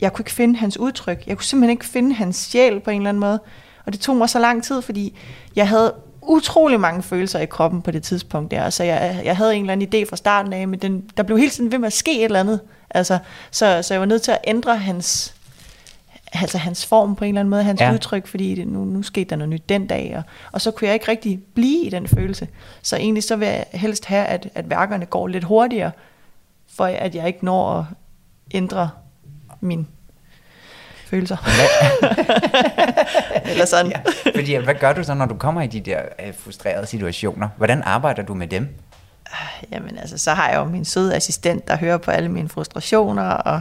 jeg kunne ikke finde hans udtryk. Jeg kunne simpelthen ikke finde hans sjæl på en eller anden måde. Og det tog mig så lang tid, fordi jeg havde utrolig mange følelser i kroppen på det tidspunkt der. Så jeg, jeg havde en eller anden idé fra starten af, men den, der blev hele tiden ved med at ske et eller andet. Altså, så, så jeg var nødt til at ændre hans, altså hans form på en eller anden måde, hans Ja. ja. udtryk, fordi det, nu, nu skete der noget nyt den dag, og, og så kunne jeg ikke rigtig blive i den følelse. Så egentlig så vil jeg helst have, at, at værkerne går lidt hurtigere, for at jeg ikke når at ændre min følelser. Eller sådan. Ja, fordi hvad gør du så, når du kommer i de der øh, frustrerede situationer? Hvordan arbejder du med dem? Jamen altså, så har jeg jo min søde assistent, der hører på alle mine frustrationer, og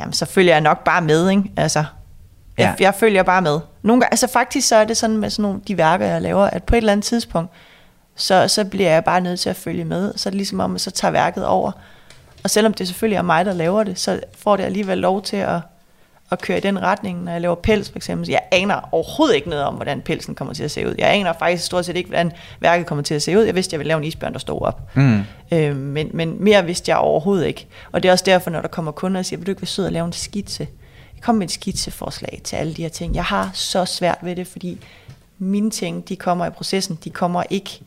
jamen, så følger jeg nok bare med, ikke? Altså, jeg, Ja. jeg følger bare med. Nogle gange, altså faktisk så er det sådan med sådan nogle, de værker, jeg laver, at på et eller andet tidspunkt, så, så bliver jeg bare nødt til at følge med. Så er det ligesom om, at så tager værket over. Og selvom det selvfølgelig er mig, der laver det, så får det alligevel lov til at, at køre i den retning, når jeg laver pels for eksempel. Jeg aner overhovedet ikke noget om, hvordan pelsen kommer til at se ud. Jeg aner faktisk stort set ikke, hvordan værket kommer til at se ud. Jeg vidste, at jeg ville lave en isbjørn, der stod op. Mm. Øh, men, men mere vidste jeg overhovedet ikke. Og det er også derfor, når der kommer kunder og siger, vil du ikke være sød og lave en skitse? Kommer med et skitseforslag til alle de her ting. Jeg har så svært ved det, fordi mine ting, de kommer i processen. De kommer ikke,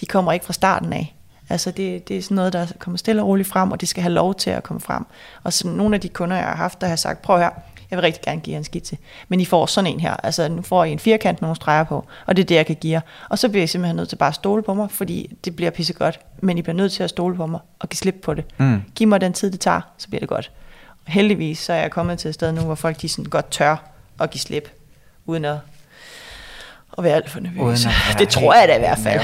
de kommer ikke fra starten af. Altså det, det er sådan noget, der kommer stille og roligt frem, og det skal have lov til at komme frem. Og så nogle af de kunder, jeg har haft, der har sagt, prøv her, jeg vil rigtig gerne give jer en skitse, men I får sådan en her. Altså nu får I en firkant med nogle streger på, og det er det, jeg kan give jer. Og så bliver I simpelthen nødt til bare at stole på mig, fordi det bliver pissegodt. Men I bliver nødt til at stole på mig og give slip på det. Mm. Giv mig den tid, det tager, så bliver det godt. Og heldigvis så er jeg kommet til et sted nu, hvor folk de sådan godt tør at give slip, uden at, at være alt for være Det tror jeg da i hvert fald.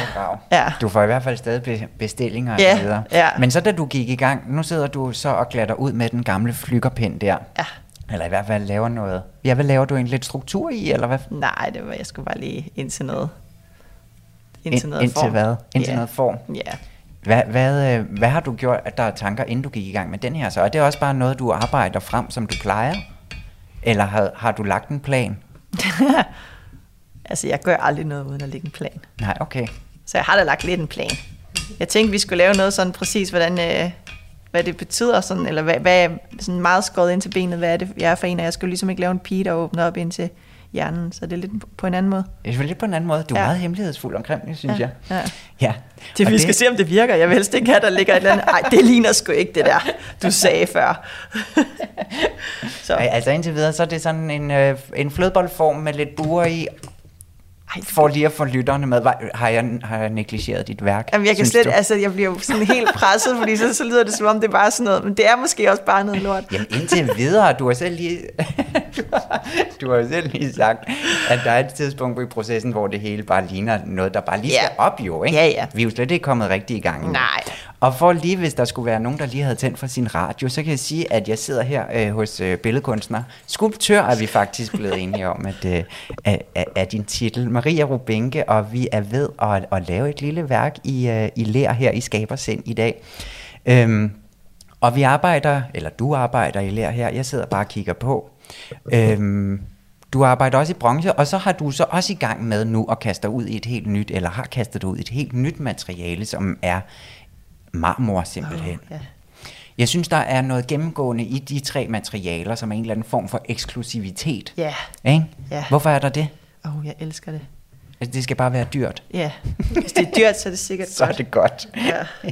Ja. Du får i hvert fald stadig be- bestillinger og Ja, så videre. ja. Men så da du gik i gang, nu sidder du så og glatter ud med den gamle flykkerpind der. Ja. Eller i hvert fald laver noget. Ja, hvad laver du en lidt struktur i, eller hvad? Nej, det var, jeg skulle bare lige ind til noget. Ind- Ind til noget indtil form. hvad? Indtil ja. noget form? Ja. Hvad, hvad, øh, hvad har du gjort, at der er tanker, inden du gik i gang med den her så? Er det også bare noget, du arbejder frem, som du plejer? Eller har, har du lagt en plan? Altså, jeg gør aldrig noget uden at lægge en plan. Nej, okay. Så jeg har da lagt lidt en plan. Jeg tænkte, vi skulle lave noget sådan præcis, hvordan, øh, hvad det betyder, sådan, eller hvad, hvad sådan meget skåret ind til benet, hvad er det, jeg er for en, og jeg skulle ligesom ikke lave en pige, der åbner op ind til, hjernen, så det er lidt på en anden måde. Det er lidt på en anden måde. Du er Ja. meget hemmelighedsfuld omkring det, synes Ja, jeg. ja. Ja. Det, Og vi skal se, om det virker. Jeg vil helst ikke have, der ligger et eller andet. Ej, det ligner sgu ikke det der, du sagde før. så, Ej, Altså indtil videre, så er det sådan en, øh, en flødeboldform med lidt buer i, ej, for lige at få lytterne med. Har jeg, har jeg negligeret dit værk? Jamen, jeg kan slet, du? altså, jeg bliver jo sådan helt presset, fordi så, så lyder det som om, det er bare sådan noget, men det er måske også bare noget lort. Jamen indtil videre, du har selv lige, du, har, du har selv lige sagt, at der er et tidspunkt i processen, hvor det hele bare ligner noget, der bare lige Ja. skal op jo, ikke? Ja, ja. Vi er jo slet ikke kommet rigtig i gang. Nej. Og for lige, hvis der skulle være nogen, der lige havde tændt for sin radio, så kan jeg sige, at jeg sidder her øh, hos øh, billedkunstner. Skulptør er vi faktisk blevet enige om, at øh, er, er, din titel. Maria Rubenke, og vi er ved at, at lave et lille værk i, øh, i lær her i Skabersind i dag. Øhm, og vi arbejder, eller du arbejder i lær her, jeg sidder bare og kigger på. Øhm, du arbejder også i bronze, og så har du så også i gang med nu at kaste dig ud i et helt nyt, eller har kastet dig ud i et helt nyt materiale, som er marmor simpelthen. Ja. Jeg synes, der er noget gennemgående i de tre materialer, som er en eller anden form for eksklusivitet. Ja. Ikke? Ja. Hvorfor er der det? Åh, oh, jeg elsker det. Altså, det skal bare være dyrt. Ja. Hvis det er dyrt, så er det sikkert Så er godt. det godt. Ja.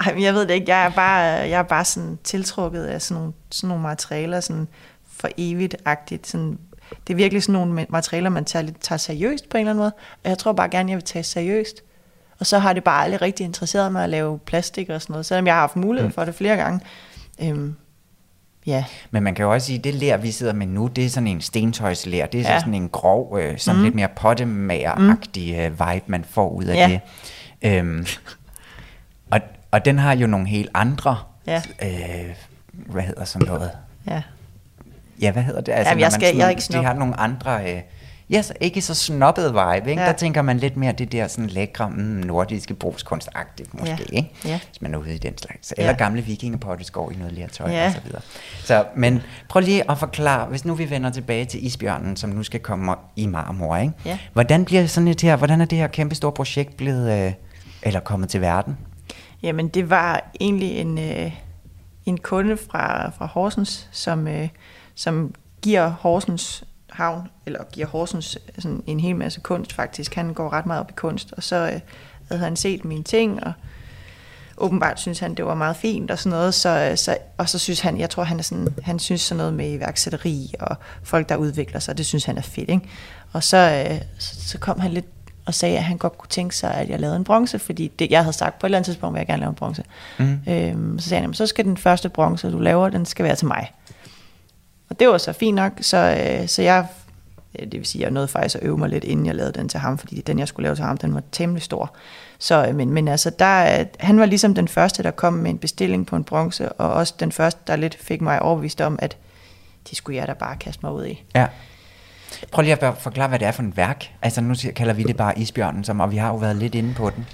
Ej, men jeg ved det ikke. Jeg er bare, jeg er bare sådan tiltrukket af sådan nogle, sådan nogle materialer, sådan for evigt-agtigt. Sådan, det er virkelig sådan nogle materialer, man tager, lidt, tager seriøst på en eller anden måde. Og jeg tror bare gerne, jeg vil tage seriøst. Og så har det bare aldrig rigtig interesseret mig at lave plastik og sådan noget, selvom jeg har haft mulighed for det flere gange. Øhm, ja, Men man kan jo også sige, at det lær, vi sidder med nu, det er sådan en stentøjslær. Det er Ja. så sådan en grov, øh, sådan mm. lidt mere pottemager-agtig øh, vibe, man får ud af Ja. det. Øhm, og, og den har jo nogle helt andre, Ja. øh, hvad hedder sådan noget? ja. Ja, hvad hedder det? Altså, Jamen, når jeg man skal- jeg er ikke De snob. har nogle andre... Øh, ja, så ikke så snobbet vibe, ikke? Ja. Der tænker man lidt mere det der sådan lækre, mm, nordiske brugskunstagtigt måske, Ja. ikke? Ja. Hvis man er ude i den slags. Eller Ja. gamle vikingepotteskår i noget lertøj Ja. og så videre. Så, men prøv lige at forklare, hvis nu vi vender tilbage til isbjørnen, som nu skal komme i marmor, ikke? Ja. Hvordan bliver sådan et her, hvordan er det her kæmpe store projekt blevet, øh, eller kommet til verden? Jamen, det var egentlig en, øh, en kunde fra, fra Horsens, som, øh, som giver Horsens havn, eller giver Horsens sådan en hel masse kunst faktisk. Han går ret meget op i kunst, og så øh, havde han set mine ting, og åbenbart synes han, det var meget fint og sådan noget, så, så, og så synes han, jeg tror, han, er sådan, han synes sådan noget med iværksætteri og folk, der udvikler sig, det synes han er fedt, ikke? Og så, øh, så, så kom han lidt og sagde, at han godt kunne tænke sig, at jeg lavede en bronze, fordi det, jeg havde sagt, på et eller andet tidspunkt vil jeg gerne lave en bronze. Mm. Øhm, så sagde han, "Jamen, så skal den første bronze, du laver, den skal være til mig. Og det var så fint nok, så, øh, så jeg, øh, det vil sige, jeg nåede faktisk at øve mig lidt, inden jeg lavede den til ham, fordi den, jeg skulle lave til ham, den var temmelig stor. Så, øh, men, men altså, der, øh, han var ligesom den første, der kom med en bestilling på en bronze, og også den første, der lidt fik mig overbevist om, at det skulle jeg da bare kaste mig ud i. Ja. Prøv lige at forklare, hvad det er for et værk. Altså nu kalder vi det bare isbjørnen, som, og vi har jo været lidt inde på den.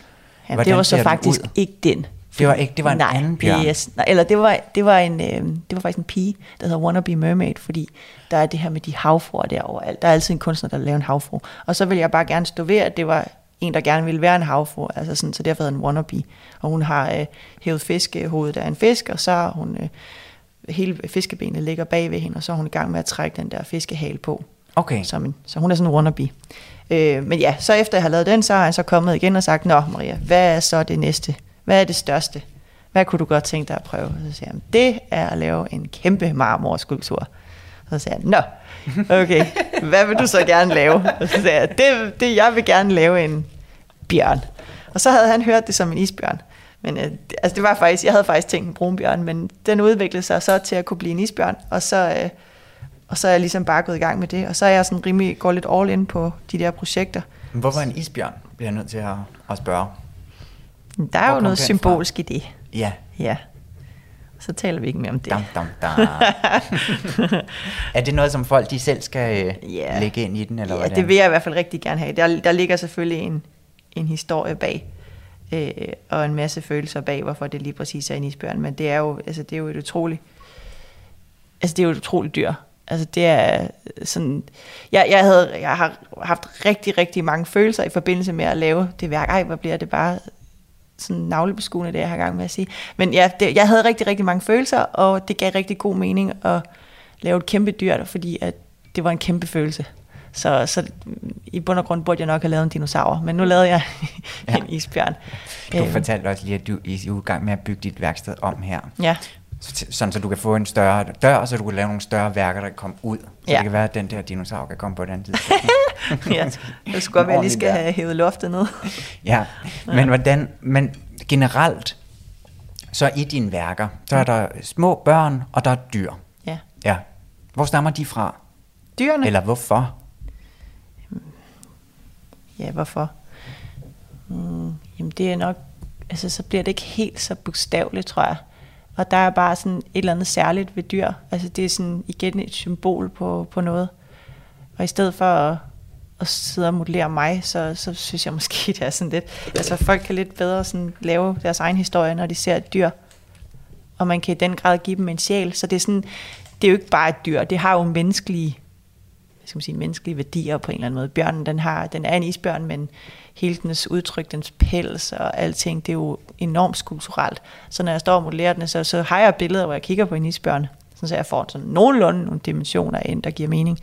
Ja, Hvordan det var så faktisk ud? ikke den. Det var ikke, det var en nej, anden bjørn. Yes, nej, eller det var, det var en, øh, det var faktisk en pige, der hedder Wannabe Mermaid, fordi der er det her med de havfruer der overalt. Der er altid en kunstner, der laver en havfru. Og så vil jeg bare gerne stå ved, at det var en, der gerne ville være en havfru, altså sådan, så derfor hedder den Wannabe. Og hun har øh, hævet fiskehovedet af en fisk, og så har hun, øh, hele fiskebenet ligger bag ved hende, og så er hun i gang med at trække den der fiskehale på. Okay. Som en, så hun er sådan en wannabe. Øh, men ja, så efter jeg har lavet den, så har han så kommet igen og sagt, Nå Maria, hvad er så det næste? Hvad er det største? Hvad kunne du godt tænke dig at prøve? Og så siger han, det er at lave en kæmpe marmorskulptur. Så siger han, Nå, okay, hvad vil du så gerne lave? Og så sagde jeg, det, det, jeg vil gerne lave en bjørn. Og så havde han hørt det som en isbjørn. Men øh, altså det var faktisk, jeg havde faktisk tænkt en brunbjørn, men den udviklede sig så til at kunne blive en isbjørn, og så, øh, og så er jeg ligesom bare gået i gang med det, og så er jeg sådan rimelig, går lidt all in på de der projekter. Men Hvorfor en isbjørn, bliver jeg nødt til at, at spørge. Der er Hvor jo noget den fra? symbolsk i det. Ja. Ja. Så taler vi ikke mere om det. Dam, dam, dam. er det noget, som folk de selv skal øh, Ja. lægge ind i den, eller ja, hvordan? det vil jeg i hvert fald rigtig gerne have. Der, der ligger selvfølgelig en, en historie bag, øh, og en masse følelser bag, hvorfor det lige præcis er en isbjørn. Men det er jo, altså, det er jo et utroligt, altså det er jo et utroligt dyr. Altså det er sådan, jeg, jeg, havde, jeg har haft rigtig, rigtig mange følelser i forbindelse med at lave det værk. Ej, hvor bliver det bare sådan navlebeskuende, det jeg har gang med at sige. Men ja, det, jeg havde rigtig, rigtig mange følelser, og det gav rigtig god mening at lave et kæmpe dyr, fordi at det var en kæmpe følelse. Så, så i bund og grund burde jeg nok have lavet en dinosaur, men nu lavede jeg Ja. en isbjørn. Du Øhm, fortalte også lige, at du er i gang med at bygge dit værksted om her. Ja, Sådan, så du kan få en større dør, så du kan lave nogle større værker, der kan komme ud. Så Ja. det kan være, at den der dinosaur kan komme på den tid. ja. det skulle godt være, at jeg lige skal have hævet loftet ned. ja, men hvordan, men generelt, så i dine værker, så er der små børn, og der er dyr. Ja. Ja. Hvor stammer de fra? Dyrene? Eller hvorfor? Ja, hvorfor? Mm, jamen det er nok, altså så bliver det ikke helt så bogstaveligt, tror jeg. Og der er bare sådan et eller andet særligt ved dyr. Altså det er sådan igen et symbol på, på noget. Og i stedet for at, at sidde og modellere mig, så, så synes jeg måske, det er sådan lidt... Altså folk kan lidt bedre sådan lave deres egen historie, når de ser et dyr. Og man kan i den grad give dem en sjæl. Så det er sådan, det er jo ikke bare et dyr, det har jo menneskelige skal man sige, menneskelige værdier på en eller anden måde. Bjørnen, den, har, den er en isbjørn, men hele dens udtryk, dens pels og alting, det er jo enormt skulpturelt. Så når jeg står og modellerer den, så, så har jeg billeder, hvor jeg kigger på en isbjørn, sådan så jeg får sådan nogenlunde nogle dimensioner ind, der giver mening.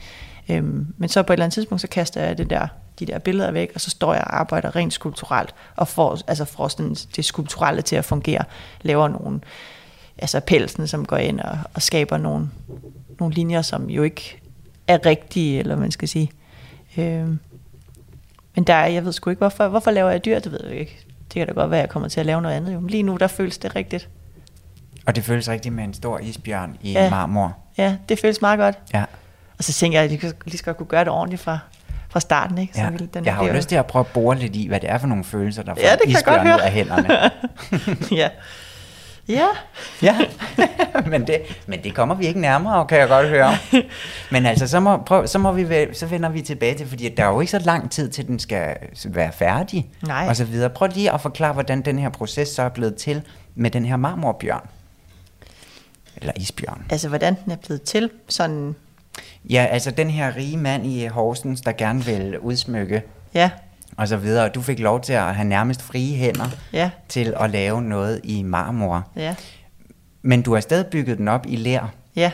Øhm, men så på et eller andet tidspunkt, så kaster jeg det der, de der billeder væk, og så står jeg og arbejder rent skulpturelt, og får, altså får sådan det skulpturelle til at fungere, laver nogle, altså pelsen, som går ind og, og skaber nogle, nogle linjer, som jo ikke er rigtige, eller man skal sige. Øhm, men der er, jeg ved sgu ikke, hvorfor, hvorfor laver jeg dyr, det ved jeg ikke. Det kan da godt være, at jeg kommer til at lave noget andet. Jo. Men lige nu, der føles det rigtigt. Og det føles rigtigt med en stor isbjørn i Ja. marmor. Ja, det føles meget godt. Ja. Og så tænker jeg, at jeg lige skal kunne gøre det ordentligt fra, fra starten. Ikke? Så Ja. ville den Jeg har jo lyst til at prøve at bore lidt i, hvad det er for nogle følelser, der får Ja, godt isbjørnen høre. ud af hænderne. ja. Ja, Ja, men, det, men det kommer vi ikke nærmere, kan jeg godt høre. Men altså, så, må, prøv, så, må vi, så vender vi tilbage til, fordi der er jo ikke så lang tid til, den skal være færdig. Nej. Og så videre. Prøv lige at forklare, hvordan den her proces så er blevet til med den her marmorbjørn. Eller isbjørn. altså hvordan den er blevet til. Sådan, Ja, altså den her rige mand i Horsens, der gerne vil udsmykke ja, og så videre. Og du fik lov til at have nærmest frie hænder ja, til at lave noget i marmor. ja, Men du har stadig bygget den op i lær. ja.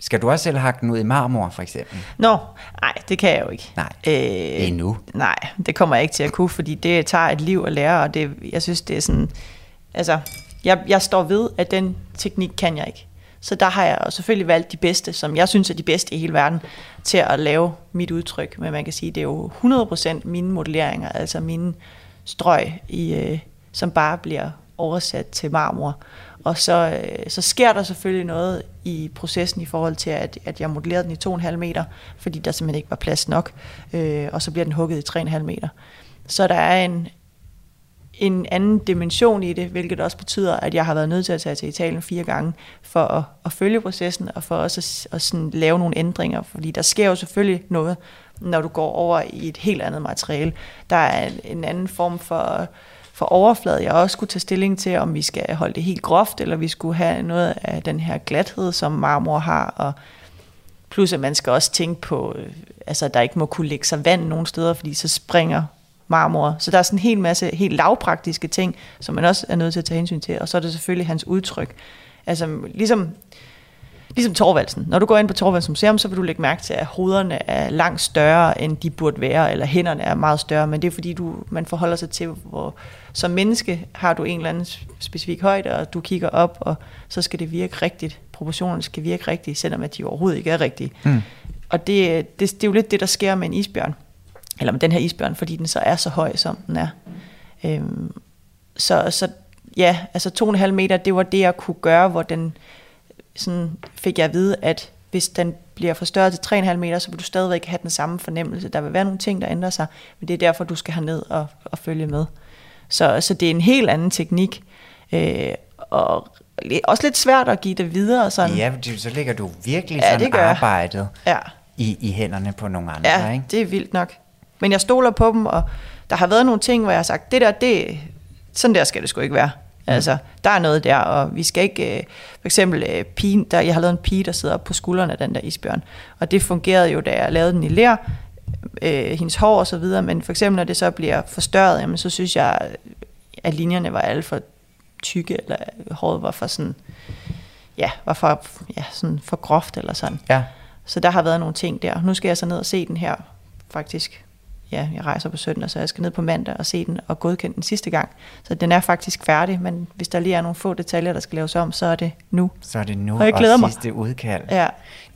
Skal du også selv hakke den ud i marmor, for eksempel? Nå, nej, det kan jeg jo ikke. Nej, Øh, endnu. Nej, det kommer jeg ikke til at kunne, fordi det tager et liv at lære, og det, jeg synes, det er sådan... Altså, jeg, jeg står ved, at den teknik kan jeg ikke. Så der har jeg selvfølgelig valgt de bedste, som jeg synes er de bedste i hele verden, til at lave mit udtryk. Men man kan sige, det er jo 100% mine modelleringer, altså mine strøg, i, øh, som bare bliver oversat til marmor. Og så, øh, så sker der selvfølgelig noget i processen i forhold til, at, at jeg modellerede den i 2,5 meter, fordi der simpelthen ikke var plads nok, øh, og så bliver den hugget i 3,5 meter. Så der er en, en anden dimension i det, hvilket også betyder, at jeg har været nødt til at tage til Italien fire gange for at, at følge processen, og for også at, at sådan lave nogle ændringer, fordi der sker jo selvfølgelig noget, når du går over i et helt andet materiale. Der er en, anden form for, for overflade, jeg også skulle tage stilling til, om vi skal holde det helt groft, eller vi skulle have noget af den her glathed, som marmor har, og plus at man skal også tænke på, øh, altså at der ikke må kunne lægge sig vand nogen steder, fordi så springer marmor. Så der er sådan en hel masse helt lavpraktiske ting, som man også er nødt til at tage hensyn til. Og så er det selvfølgelig hans udtryk. Altså ligesom, ligesom Torvaldsen. Når du går ind på Torvalds Museum, så vil du lægge mærke til, at hovederne er langt større, end de burde være, eller hænderne er meget større, men det er fordi, du, man forholder sig til, hvor som menneske har du en eller anden specifik højde, og du kigger op, og så skal det virke rigtigt. Proportionerne skal virke rigtigt, selvom at de overhovedet ikke er rigtige. Mm. Og det, det, det er jo lidt det, der sker med en isbjørn. Eller med den her isbjørn, fordi den så er så høj, som den er. Øhm, så, så ja, altså to og en halv meter, det var det, jeg kunne gøre, hvor den sådan fik jeg at vide, at hvis den bliver forstørret til 3,5 meter, så vil du stadigvæk have den samme fornemmelse. Der vil være nogle ting, der ændrer sig, men det er derfor, du skal ned og, og følge med. Så, så det er en helt anden teknik, øh, og også lidt svært at give det videre. Sådan. Ja, så lægger du virkelig Ja, sådan det gør arbejdet ja. i, i hænderne på nogle andre, Ja, ikke? det er vildt nok. Men jeg stoler på dem, og der har været nogle ting, hvor jeg har sagt, det der, det, sådan der skal det sgu ikke være. Altså, der er noget der, og vi skal ikke, øh, for eksempel øh, pigen, der, jeg har lavet en pige, der sidder op på skuldrene af den der isbjørn, og det fungerede jo, da jeg lavede den i lær, øh, hendes hår og så videre, men for eksempel, når det så bliver forstørret, jamen, så synes jeg, at linjerne var alt for tykke, eller håret var for sådan, ja, var for, ja, sådan for groft eller sådan. Ja. Så der har været nogle ting der. Nu skal jeg så ned og se den her, faktisk. Ja, jeg rejser på søndag, så jeg skal ned på mandag og se den og godkende den sidste gang. Så den er faktisk færdig, men hvis der lige er nogle få detaljer, der skal laves om, så er det nu. Så er det nu, Og jeg glæder mig. sidste udkald. Ja,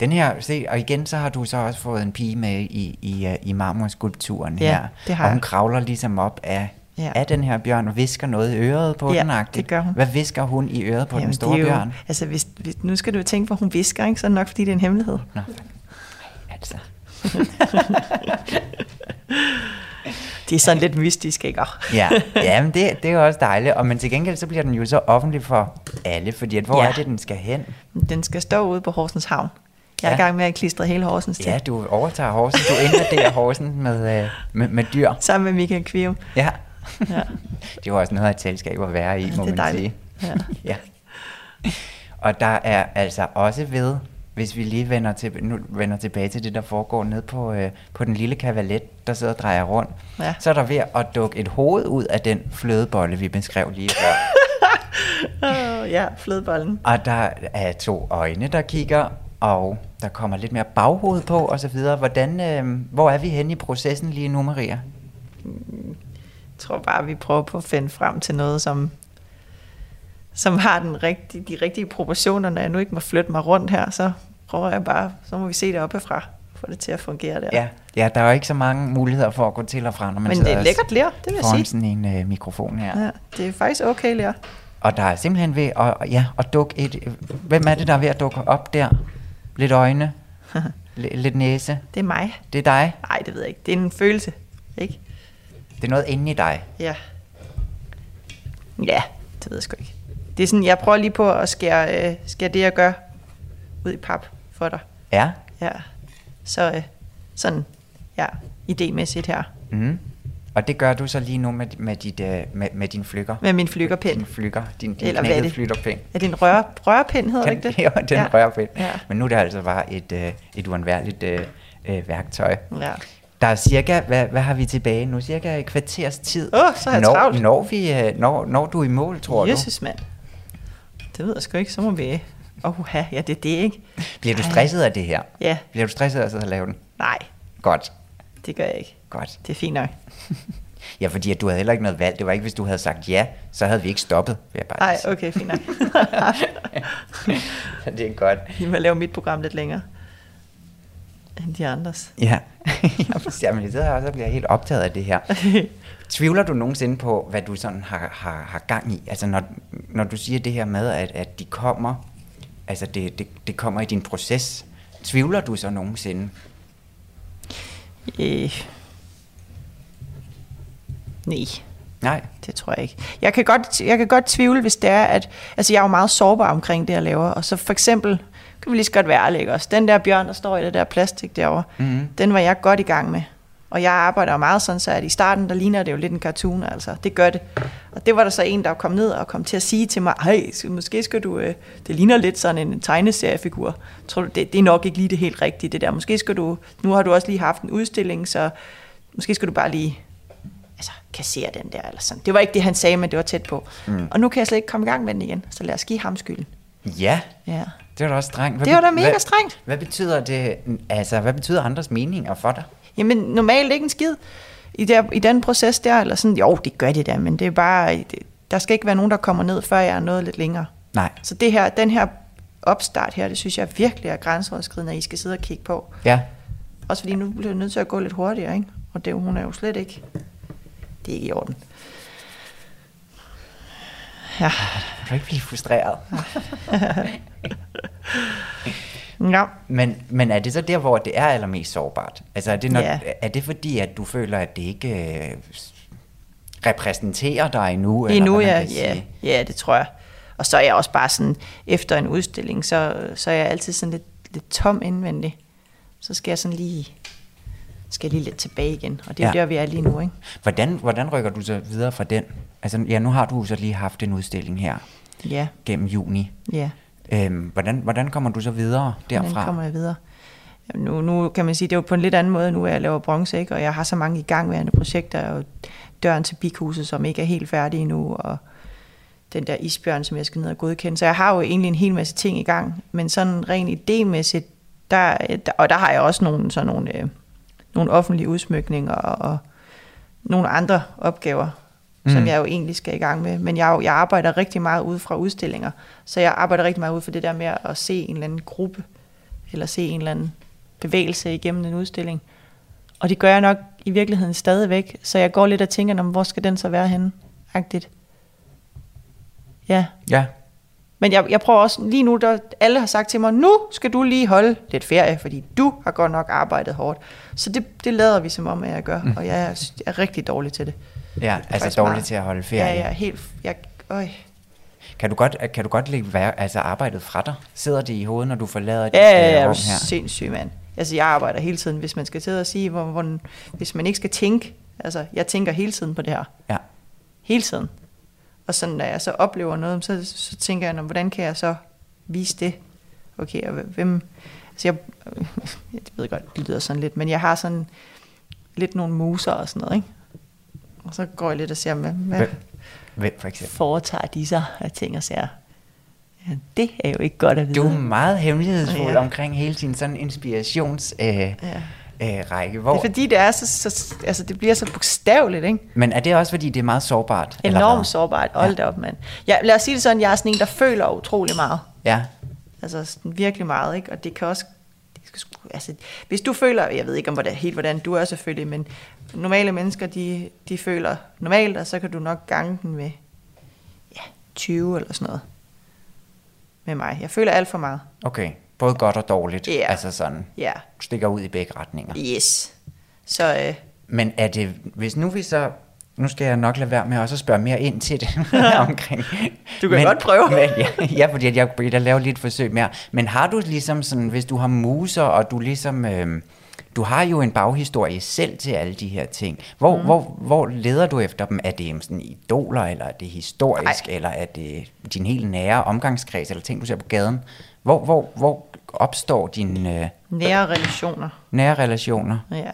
Den her, se, og igen så har du så også fået en pige med i, i, øh, i marmorskulpturen Ja, her. det har og hun jeg. kravler ligesom op af, Ja. af den her bjørn og visker noget i øret på Ja, den -agtigt. det gør hun. Hvad visker hun i øret på den Jamen, store det er jo, bjørn? Altså, hvis, hvis, nu skal du tænke på, hun visker, ikke? så er det nok, fordi det er en hemmelighed. Nå, altså. Det er sådan lidt mystisk, ikke? Ja, ja men det, det er jo også dejligt. Og men til gengæld så bliver den jo så offentlig for alle, fordi at, hvor Ja. er det, den skal hen? Den skal stå ude på Horsens Havn. Jeg er Ja. i gang med at klistre hele Horsens til. Ja, du overtager Horsen, du invaderer Horsen med, øh, med, med dyr. Sammen med Michael Kvium. Ja. Ja. det var også noget af et selskab at være i, Ja, må man dejligt. sige. Ja. ja. Og der er altså også ved, hvis vi lige vender, til, nu vender tilbage til det, der foregår ned på, øh, på den lille kavalet, der sidder og drejer rundt, Ja. så er der ved at dukke et hoved ud af den flødebolle, vi beskrev lige før. Oh, ja, flødebollen. og der er to øjne, der kigger, og der kommer lidt mere baghoved på, og så videre. Hvordan, øh, hvor er vi henne i processen lige nu, Maria? Jeg tror bare, vi prøver på at finde frem til noget, som, som har den rigtige, de rigtige proportioner. Når jeg nu ikke må flytte mig rundt her, så prøver jeg bare, så må vi se det oppefra, få det til at fungere der. Ja, ja, der er jo ikke så mange muligheder for at gå til og fra, når man Men sidder det er lækkert ler, det vil jeg sige. sådan en øh, mikrofon her. Ja. Det er faktisk okay ler. Og der er simpelthen ved at, ja, at dukke et... Hvem er det, der er ved at dukke op der? Lidt øjne, lidt næse. Det er mig. Det er dig. Nej, det ved jeg ikke. Det er en følelse, ikke? Det er noget inde i dig. Ja. Ja, det ved jeg sgu ikke. Det er sådan, jeg prøver lige på at skære, øh, skære det, jeg gør, ud i pap for dig. Ja. Ja. Så øh, sådan, ja, idémæssigt her. Mm. Og det gør du så lige nu med, med, dit, øh, med, med din flykker. Med min flykkerpind. Din flykker. Din, din Eller hvad er det? flytterpind. Er det en rør, rørpind, hedder det ikke det? Jo, den ja. rørpind. Ja. Men nu er det altså bare et, øh, et uundværligt øh, øh, værktøj. ja. Der er cirka, hvad, hvad har vi tilbage nu? Cirka et kvarters tid. Åh, så er når, travlt. når, vi, øh, når, når du er i mål, tror du? Jesus, mand. Det ved jeg sgu ikke, så må vi... Åh, ja, det er det, ikke? Bliver du Ej. stresset af det her? Ja, Bliver du stresset af at sidde og lave den? nej, Godt. det gør jeg ikke. Godt. Det er fint nok. Ja, fordi at du havde heller ikke noget valg. Det var ikke, hvis du havde sagt ja, så havde vi ikke stoppet, vil jeg Nej, okay, fint nok. det er godt. Jeg må lave mit program lidt længere end de andres. Ja, Jamen, jeg sidder her også og bliver helt optaget af det her. Tvivler du nogensinde på, hvad du sådan har, har, har gang i? Altså når, når du siger det her med, at, at de kommer, altså det, det, det kommer i din proces, tvivler du så nogensinde? øh. Nej, Nej. det tror jeg ikke. Jeg kan, godt, jeg kan godt tvivle, hvis det er, at... Altså, jeg er jo meget sårbar omkring det, jeg laver. Og så for eksempel, kan vi lige så godt være ærlige, også? Den der bjørn, der står i det der plastik derovre, Mhm. den var jeg godt i gang med. Og jeg arbejder jo meget sådan, så at i starten, der ligner det jo lidt en cartoon, altså. Det gør det. Og det var der så en, der kom ned og kom til at sige til mig, hey, måske skal du, øh, det ligner lidt sådan en tegneseriefigur. Tror du, det, det er nok ikke lige det helt rigtige, det der. Måske skal du, nu har du også lige haft en udstilling, så måske skal du bare lige altså, kassere den der, eller sådan. Det var ikke det, han sagde, men det var tæt på. Mm. Og nu kan jeg slet ikke komme i gang med den igen, så lad os give ham skylden. Ja, Ja. det var da også strengt. Hvad Det var da mega hvad, strengt. Hvad betyder det, altså hvad betyder andres meninger for dig? Jamen, normalt ikke en skid i, der, i den proces der, eller sådan, jo, det gør det da, men det er bare, det, der skal ikke være nogen, der kommer ned, før jeg er nået lidt længere. Nej. Så det her, den her opstart her, det synes jeg virkelig er grænseoverskridende, at I skal sidde og kigge på. Ja, Også fordi nu bliver jeg nødt til at gå lidt hurtigere, ikke? Og det, hun er jo slet ikke, det er ikke i orden. Ja, kan du ikke blive frustreret? ja. Men, men er det så der, hvor det er allermest sårbart? Altså er det, når, Ja. er det fordi, at du føler, at det ikke øh, repræsenterer dig endnu? Endnu, hvad man ja, ja, ja, det tror jeg. Og så er jeg også bare sådan, efter en udstilling, så, så er jeg altid sådan lidt, lidt tom indvendig. Så skal jeg sådan lige, skal lige lidt tilbage igen. Og det er. Ja. der, vi er lige nu, ikke? Hvordan, hvordan rykker du så videre fra den? Altså, ja, nu har du så lige haft en udstilling her Ja, gennem juni. ja. Øhm, hvordan, hvordan kommer du så videre derfra? Hvordan kommer jeg videre? Nu, nu kan man sige, det er jo på en lidt anden måde, nu at jeg laver bronze, ikke? og jeg har så mange igangværende projekter, og døren til bikhuset, som ikke er helt færdig endnu, og den der isbjørn, som jeg skal ned og godkende. Så jeg har jo egentlig en hel masse ting i gang, men sådan rent idémæssigt, Der, der, og der har jeg også nogle, sådan nogle, øh, nogle offentlige udsmykninger og, og nogle andre opgaver, mm. som jeg jo egentlig skal i gang med. Men jeg, jeg arbejder rigtig meget ud fra udstillinger, så jeg arbejder rigtig meget ud for det der med at se en eller anden gruppe, eller se en eller anden bevægelse igennem en udstilling. Og det gør jeg nok i virkeligheden stadigvæk, så jeg går lidt og tænker, hvor skal den så være henne? Agtigt. Ja. Ja. Men jeg, jeg prøver også, lige nu, der alle har sagt til mig, nu skal du lige holde lidt ferie, fordi du har godt nok arbejdet hårdt. Så det, det lader vi som om, at jeg gør, mm. og jeg er, jeg er rigtig dårlig til det. Ja, det altså dårlig meget. til at holde ferie. Ja, er helt, jeg, øj. Kan du godt, kan du godt lægge altså arbejdet fra dig? Sidder det i hovedet, når du forlader dit ja, ja, ja, rum her? sindssyg, mand. Altså, jeg arbejder hele tiden, hvis man skal sidde og sige, hvor, hvor, hvis man ikke skal tænke. Altså, jeg tænker hele tiden på det her. Ja. Hele tiden. Og så når jeg så oplever noget, så, så tænker jeg, hvordan kan jeg så vise det? Okay, og hvem... Altså, jeg, jeg ved godt, det lyder sådan lidt, men jeg har sådan lidt nogle muser og sådan noget, ikke? Og så går jeg lidt og ser, hvad, hvad Hvem for eksempel? foretager de sig af ting og siger, ja, det er jo ikke godt at vide. Du er meget hemmelighedsfuld ja. omkring hele sin sådan inspirations... Øh, ja. Øh, række. Hvor... Det er fordi, det, er så, så, altså, det bliver så bogstaveligt, ikke? Men er det også fordi, det er meget sårbart? Enormt sårbart. Hold ja. op, mand. Ja, lad os sige det sådan, jeg er sådan en, der føler utrolig meget. Ja. Altså sådan virkelig meget, ikke? Og det kan også... Altså, hvis du føler, jeg ved ikke om hvordan, helt hvordan du er selvfølgelig, men normale mennesker, de, de føler normalt, og så kan du nok gange den med ja, 20 eller sådan noget med mig. Jeg føler alt for meget. Okay, både godt og dårligt. Yeah. Altså sådan, yeah. stikker ud i begge retninger. Yes. Så, øh, Men er det, hvis nu vi så nu skal jeg nok lade være med også at spørge mere ind til det omkring. Du kan men, godt prøve. Men, ja, ja, fordi jeg, jeg laver lidt forsøg mere. Men har du ligesom sådan, hvis du har muser, og du ligesom, øh, du har jo en baghistorie selv til alle de her ting. Hvor, mm. hvor, hvor leder du efter dem? Er det sådan idoler, eller er det historisk, Ej. eller er det din helt nære omgangskreds, eller ting, du ser på gaden? Hvor, hvor, hvor opstår dine... Øh, nære relationer. Nære relationer? Ja.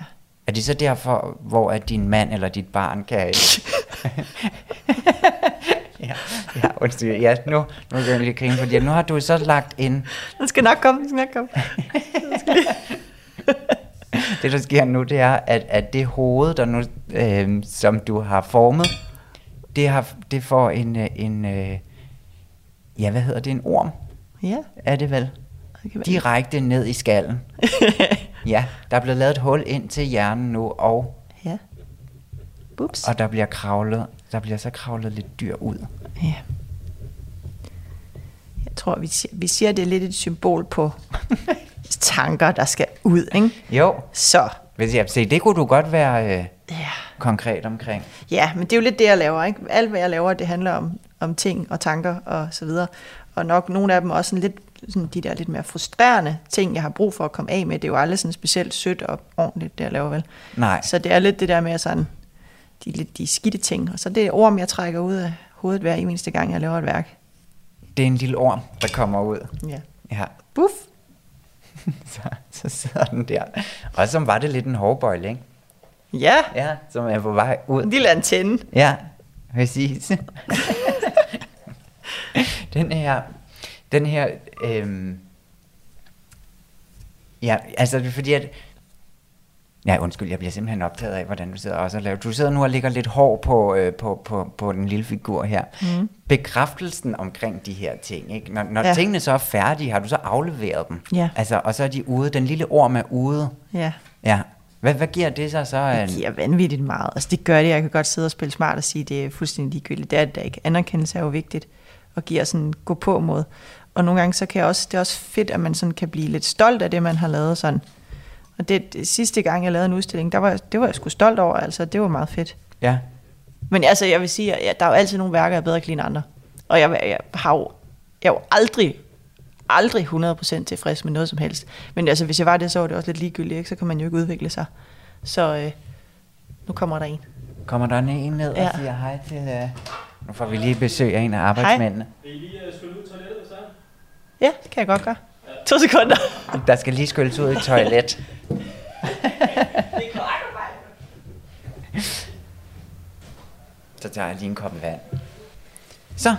Er det så derfor, hvor at din mand eller dit barn kan... ja, ja, undskyld. Ja, nu, nu er jeg lige grine, fordi nu har du så lagt en... Den skal nok komme, den skal nok komme. det, der sker nu, det er, at, at det hoved, der nu, øh, som du har formet, det, har, det får en, øh, en øh, ja, hvad hedder det, en orm? Ja. Er det vel? Direkte ned i skallen. ja, der er blevet lavet et hul ind til hjernen nu, og... Ja. Ups. Og der bliver kravlet, der bliver så kravlet lidt dyr ud. Ja. Jeg tror, vi siger, vi siger det er lidt et symbol på tanker, der skal ud, ikke? Jo. Så. Hvis jeg se, det kunne du godt være øh, ja. konkret omkring. Ja, men det er jo lidt det, jeg laver, ikke? Alt, hvad jeg laver, det handler om, om ting og tanker og så videre. Og nok nogle af dem også sådan lidt sådan de der lidt mere frustrerende ting, jeg har brug for at komme af med. Det er jo aldrig sådan specielt sødt og ordentligt, det jeg laver vel. Nej. Så det er lidt det der med sådan, de, lidt de skidte ting. Og så det orm, jeg trækker ud af hovedet hver eneste gang, jeg laver et værk. Det er en lille orm, der kommer ud. Ja. Ja. Buff. så, så sidder den der. Og så var det lidt en hårbøjle, ikke? Ja. Ja, som er på vej ud. En lille antenne. Ja, præcis. den her, den her, øhm, ja, altså fordi at, Ja, undskyld, jeg bliver simpelthen optaget af, hvordan du sidder også og laver. Du sidder nu og lægger lidt hår på, øh, på, på, på den lille figur her. Mm. Bekræftelsen omkring de her ting, ikke? Når, når ja. tingene så er færdige, har du så afleveret dem? Ja. Altså, og så er de ude, den lille orm er ude. Ja. Ja. Hvad, hvad giver det så så? Det giver vanvittigt meget. Altså det gør det, jeg kan godt sidde og spille smart og sige, det er fuldstændig ligegyldigt. Det er det ikke. Anerkendelse er jo vigtigt og giver sådan en gå på måde. Og nogle gange så kan jeg også, det er også fedt, at man sådan kan blive lidt stolt af det, man har lavet sådan. Og det, det sidste gang, jeg lavede en udstilling, der var, det var jeg sgu stolt over, altså det var meget fedt. Ja. Men altså, jeg vil sige, at der er jo altid nogle værker, jeg er bedre kan lide end andre. Og jeg, jeg, har jo, jeg er jo aldrig, aldrig 100% tilfreds med noget som helst. Men altså, hvis jeg var det, så var det også lidt ligegyldigt, ikke? så kan man jo ikke udvikle sig. Så øh, nu kommer der en. Kommer der en ned ja. og siger hej til... Øh, nu får vi lige besøg af en af arbejdsmændene. Hej. Vil I lige uh, skylle ud toilettet, så? Ja, det kan jeg godt gøre. To sekunder. Der skal lige skylles ud i toilet. Så tager jeg lige en kop vand. Så.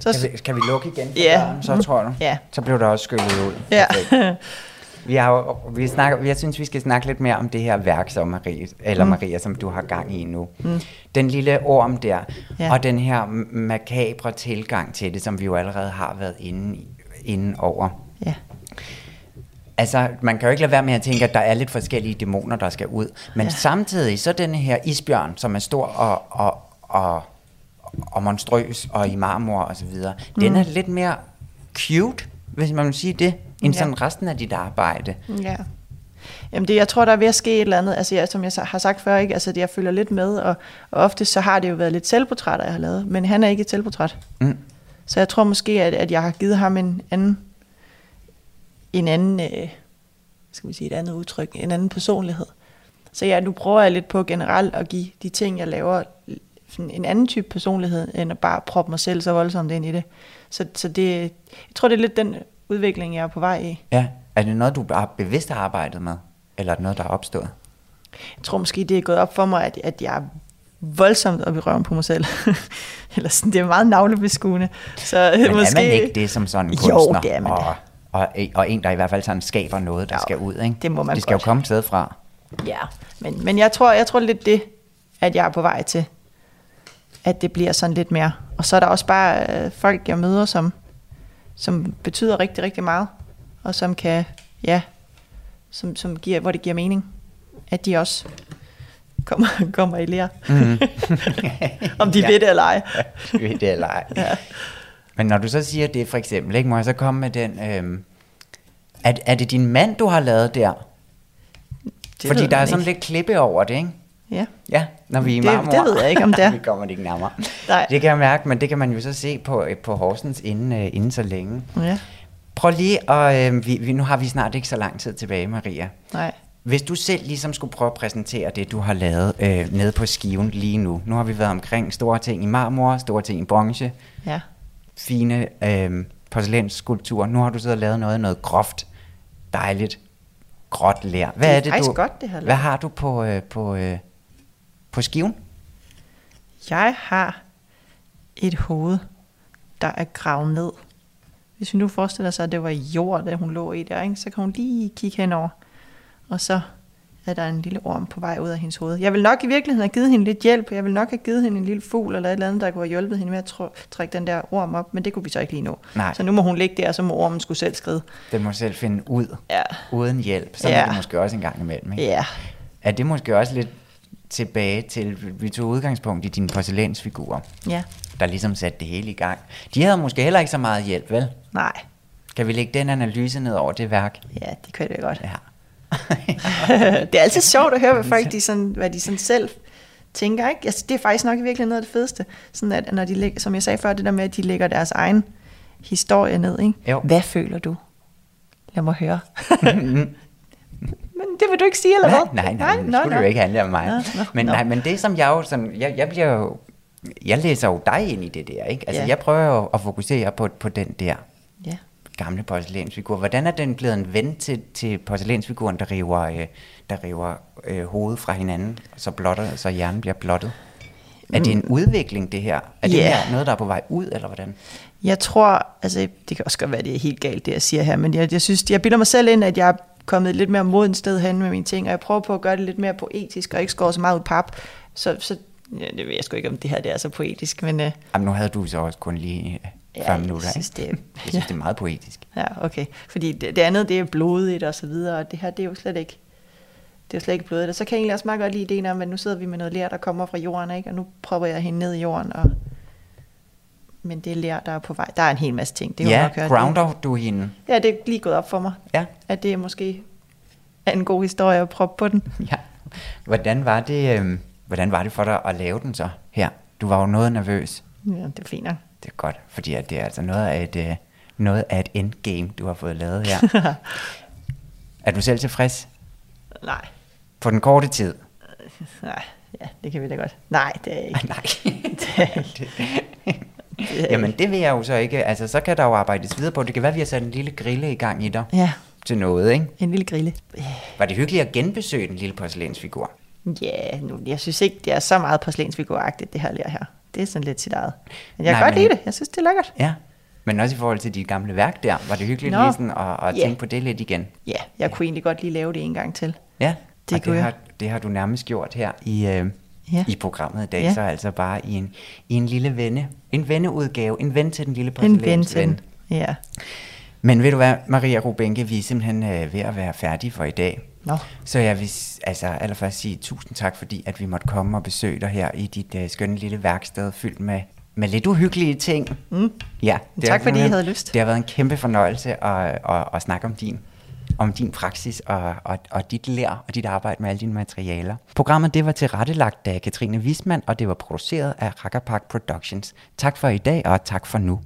Så kan vi, kan vi lukke igen? Ja. Så tror du? Ja. Så blev der også skyllet ud. Ja. Vi har jo, vi snakker, jeg synes, vi skal snakke lidt mere om det her værk, som Marie, eller mm. Maria, som du har gang i nu. Mm. Den lille orm der, Ja. og den her makabre tilgang til det, som vi jo allerede har været inde, inde over. Ja. Altså, man kan jo ikke lade være med at tænke, at der er lidt forskellige dæmoner, der skal ud. Men ja. Samtidig, så denne her isbjørn, som er stor og, og, og, og monstrøs og i marmor og så videre, mm. den er lidt mere cute, hvis man vil sige det, end Ja. sådan resten af dit arbejde. Ja. Jamen det, jeg tror, der er ved at ske et eller andet, altså jeg, som jeg har sagt før, ikke? Altså, det, jeg følger lidt med, og, og ofte så har det jo været lidt selvportrætter, jeg har lavet, men han er ikke et selvportræt. Mm. Så jeg tror måske, at, at jeg har givet ham en anden, en anden, øh, skal vi sige, et andet udtryk, en anden personlighed. Så ja, nu prøver jeg lidt på generelt at give de ting, jeg laver, sådan en anden type personlighed, end at bare proppe mig selv så voldsomt ind i det. Så, så det, jeg tror, det er lidt den udvikling, jeg er på vej i. Ja, er det noget, du har bevidst har arbejdet med? Eller er det noget, der er opstået? Jeg tror måske, det er gået op for mig, at, at jeg er voldsomt op i røven på mig selv. Eller sådan, det er meget navlebeskuende. Så Men måske... er man ikke det som sådan en Jo, kunstner? det er man og, og, og en, der i hvert fald sådan skaber noget, der Jo, skal ud, ikke? det må man Det skal jo godt. komme et sted fra. Ja, men, men jeg tror, jeg tror lidt det, at jeg er på vej til. At det bliver sådan lidt mere. Og så er der også bare øh, folk, jeg møder, som, som betyder rigtig, rigtig meget. Og som kan, ja, som, som giver, hvor det giver mening. At de også kommer, kommer i lære. Mm. Om de Ja. ved det eller ej. ved det eller ej. Ja. Men når du så siger det for eksempel, ikke, må jeg så komme med den... Øhm, er, er det din mand, du har lavet der? Det Fordi der er sådan ikke. lidt klippe over det, ikke? Ja. Ja, når vi er i Det- marmor. det ved jeg ikke, om det er. vi kommer ikke nærmere. Nej. Det kan jeg mærke, men det kan man jo så se på, øh, på Horsens inden, øh, inden så længe. Ja. Prøv lige, og øh, vi, vi, nu har vi snart ikke så lang tid tilbage, Maria. Nej. Hvis du selv ligesom skulle prøve at præsentere det, du har lavet øh, nede på skiven lige nu. Nu har vi været omkring store ting i marmor, store ting i bronze, Ja. fine øh, porcelænsskulpturer. Nu har du siddet og lavet noget, noget groft, dejligt, gråt lær. Hvad Det er er det, du, godt, det her lær. Hvad har du på, øh, på, øh, på skiven? Jeg har et hoved, der er gravet ned. Hvis vi nu forestiller sig, at det var jord, da hun lå i der, ikke? så kan hun lige kigge henover. Og så er der en lille orm på vej ud af hendes hoved. Jeg vil nok i virkeligheden have givet hende lidt hjælp. Jeg vil nok have givet hende en lille fugl eller et eller andet, der kunne have hjulpet hende med at tr- trække den der orm op. Men det kunne vi så ikke lige nå. Nej. Så nu må hun ligge der, og så må ormen skulle selv skride. Den må selv finde ud, Ja. uden hjælp. Sådan Ja. er det måske også en gang imellem. Ikke? Ja. Er det måske også lidt tilbage til, vi tog udgangspunkt i dine porcelænsfigurer, Ja. der ligesom satte det hele i gang. De havde måske heller ikke så meget hjælp, vel? Nej. Kan vi lægge den analyse ned over det værk? Ja, det kan det godt. Ja. det er altid sjovt at høre, hvad folk de sådan, hvad de sådan selv tænker. Ikke? Altså, det er faktisk nok i virkeligheden noget af det fedeste. Sådan at, når de, lægger- som jeg sagde før, det der med, at de lægger deres egen historie ned. Ikke? Jo. Hvad føler du? Lad mig høre. Men det vil du ikke sige, eller nej, hvad? nej, nej, nej, skulle det jo ikke handle om mig. Nå, nå, men, nå. nej, men det som jeg jo sådan, jeg, jeg bliver jo, jeg læser jo dig ind i det der, ikke? Altså Ja. jeg prøver jo at fokusere på, på den der Ja. gamle porcelænsfigur. Hvordan er den blevet en ven til, til porcelænsfiguren, der river, øh, der river øh, hovedet fra hinanden, så, blotter, så hjernen bliver blottet? Er det en udvikling, det her? Er det Ja. her noget, der er på vej ud, eller hvordan? Jeg tror, altså det kan også godt være, det er helt galt, det jeg siger her, men jeg, jeg synes, jeg bilder mig selv ind, at jeg kommet lidt mere moden sted hen med mine ting, og jeg prøver på at gøre det lidt mere poetisk, og ikke skåre så meget ud pap. Så, så ja, det ved jeg sgu ikke, om det her det er så poetisk, men øh, Jamen, nu havde du så også kun lige øh, Ja, 40 jeg minutter, synes, ikke? det er- jeg synes, det er meget poetisk. ja, okay. Fordi det, det andet, det er blodigt og så videre, og det her, det er jo slet ikke, det er jo slet ikke blodigt. Og så kan jeg egentlig også meget godt lide ideen om, at nu sidder vi med noget lær, der kommer fra jorden, ikke? og nu prøver jeg hende ned i jorden, og men det er lær, der er på vej. Der er en hel masse ting. Det er ja, nok hørt. grounder du hende? Ja, det er lige gået op for mig, Ja. at det er måske er en god historie at proppe på den. Ja. Hvordan var det, øh, hvordan var det for dig at lave den så her? Du var jo noget nervøs. Ja, det er fint. Det er godt, fordi at det er altså noget af et, øh, noget af et endgame, du har fået lavet her. er du selv tilfreds Nej, på den korte tid? nej, ja, det kan vi da godt. Nej, det er ikke. Nej. Det er ikke. Jamen det vil jeg jo så ikke. Altså så kan der jo arbejdes videre på. Det kan være, at vi har sat en lille grille i gang i dig Ja, til noget, ikke? en lille grille. Var det hyggeligt at genbesøge den lille porcelænsfigur? Ja, nu, jeg synes ikke, det er så meget porcelænsfiguragtigt, det her lær her. Det er sådan lidt sit eget. Men jeg kan Nej, godt men- lide det. Jeg synes, det er lækkert. Ja. Men også i forhold til dit gamle værk der, var det hyggeligt Nå. lige sådan at, at Ja. tænke på det lidt igen. Ja, jeg kunne egentlig godt lige lave det en gang til. Ja, Det og kunne det jeg. har, det har du nærmest gjort her i, øh, Ja. i programmet i dag, Ja. så altså bare i en, i en lille venne, en venneudgave, en ven til den lille En ven den. Ja. Men ved du hvad, Maria Rubenke, vi er simpelthen øh, ved at være færdige for i dag. Nå. Så jeg vil altså allerførst sige tusind tak, fordi at vi måtte komme og besøge dig her i dit øh, skønne lille værksted, fyldt med, med lidt uhyggelige ting. Mm. Ja, Tak, har fordi I havde lyst. Det har været en kæmpe fornøjelse at, at, at snakke om din om din praksis og, og, og dit lær og dit arbejde med alle dine materialer. Programmet det var tilrettelagt af Katrine Wismann, og det var produceret af Rakkerpark Productions. Tak for i dag, og tak for nu.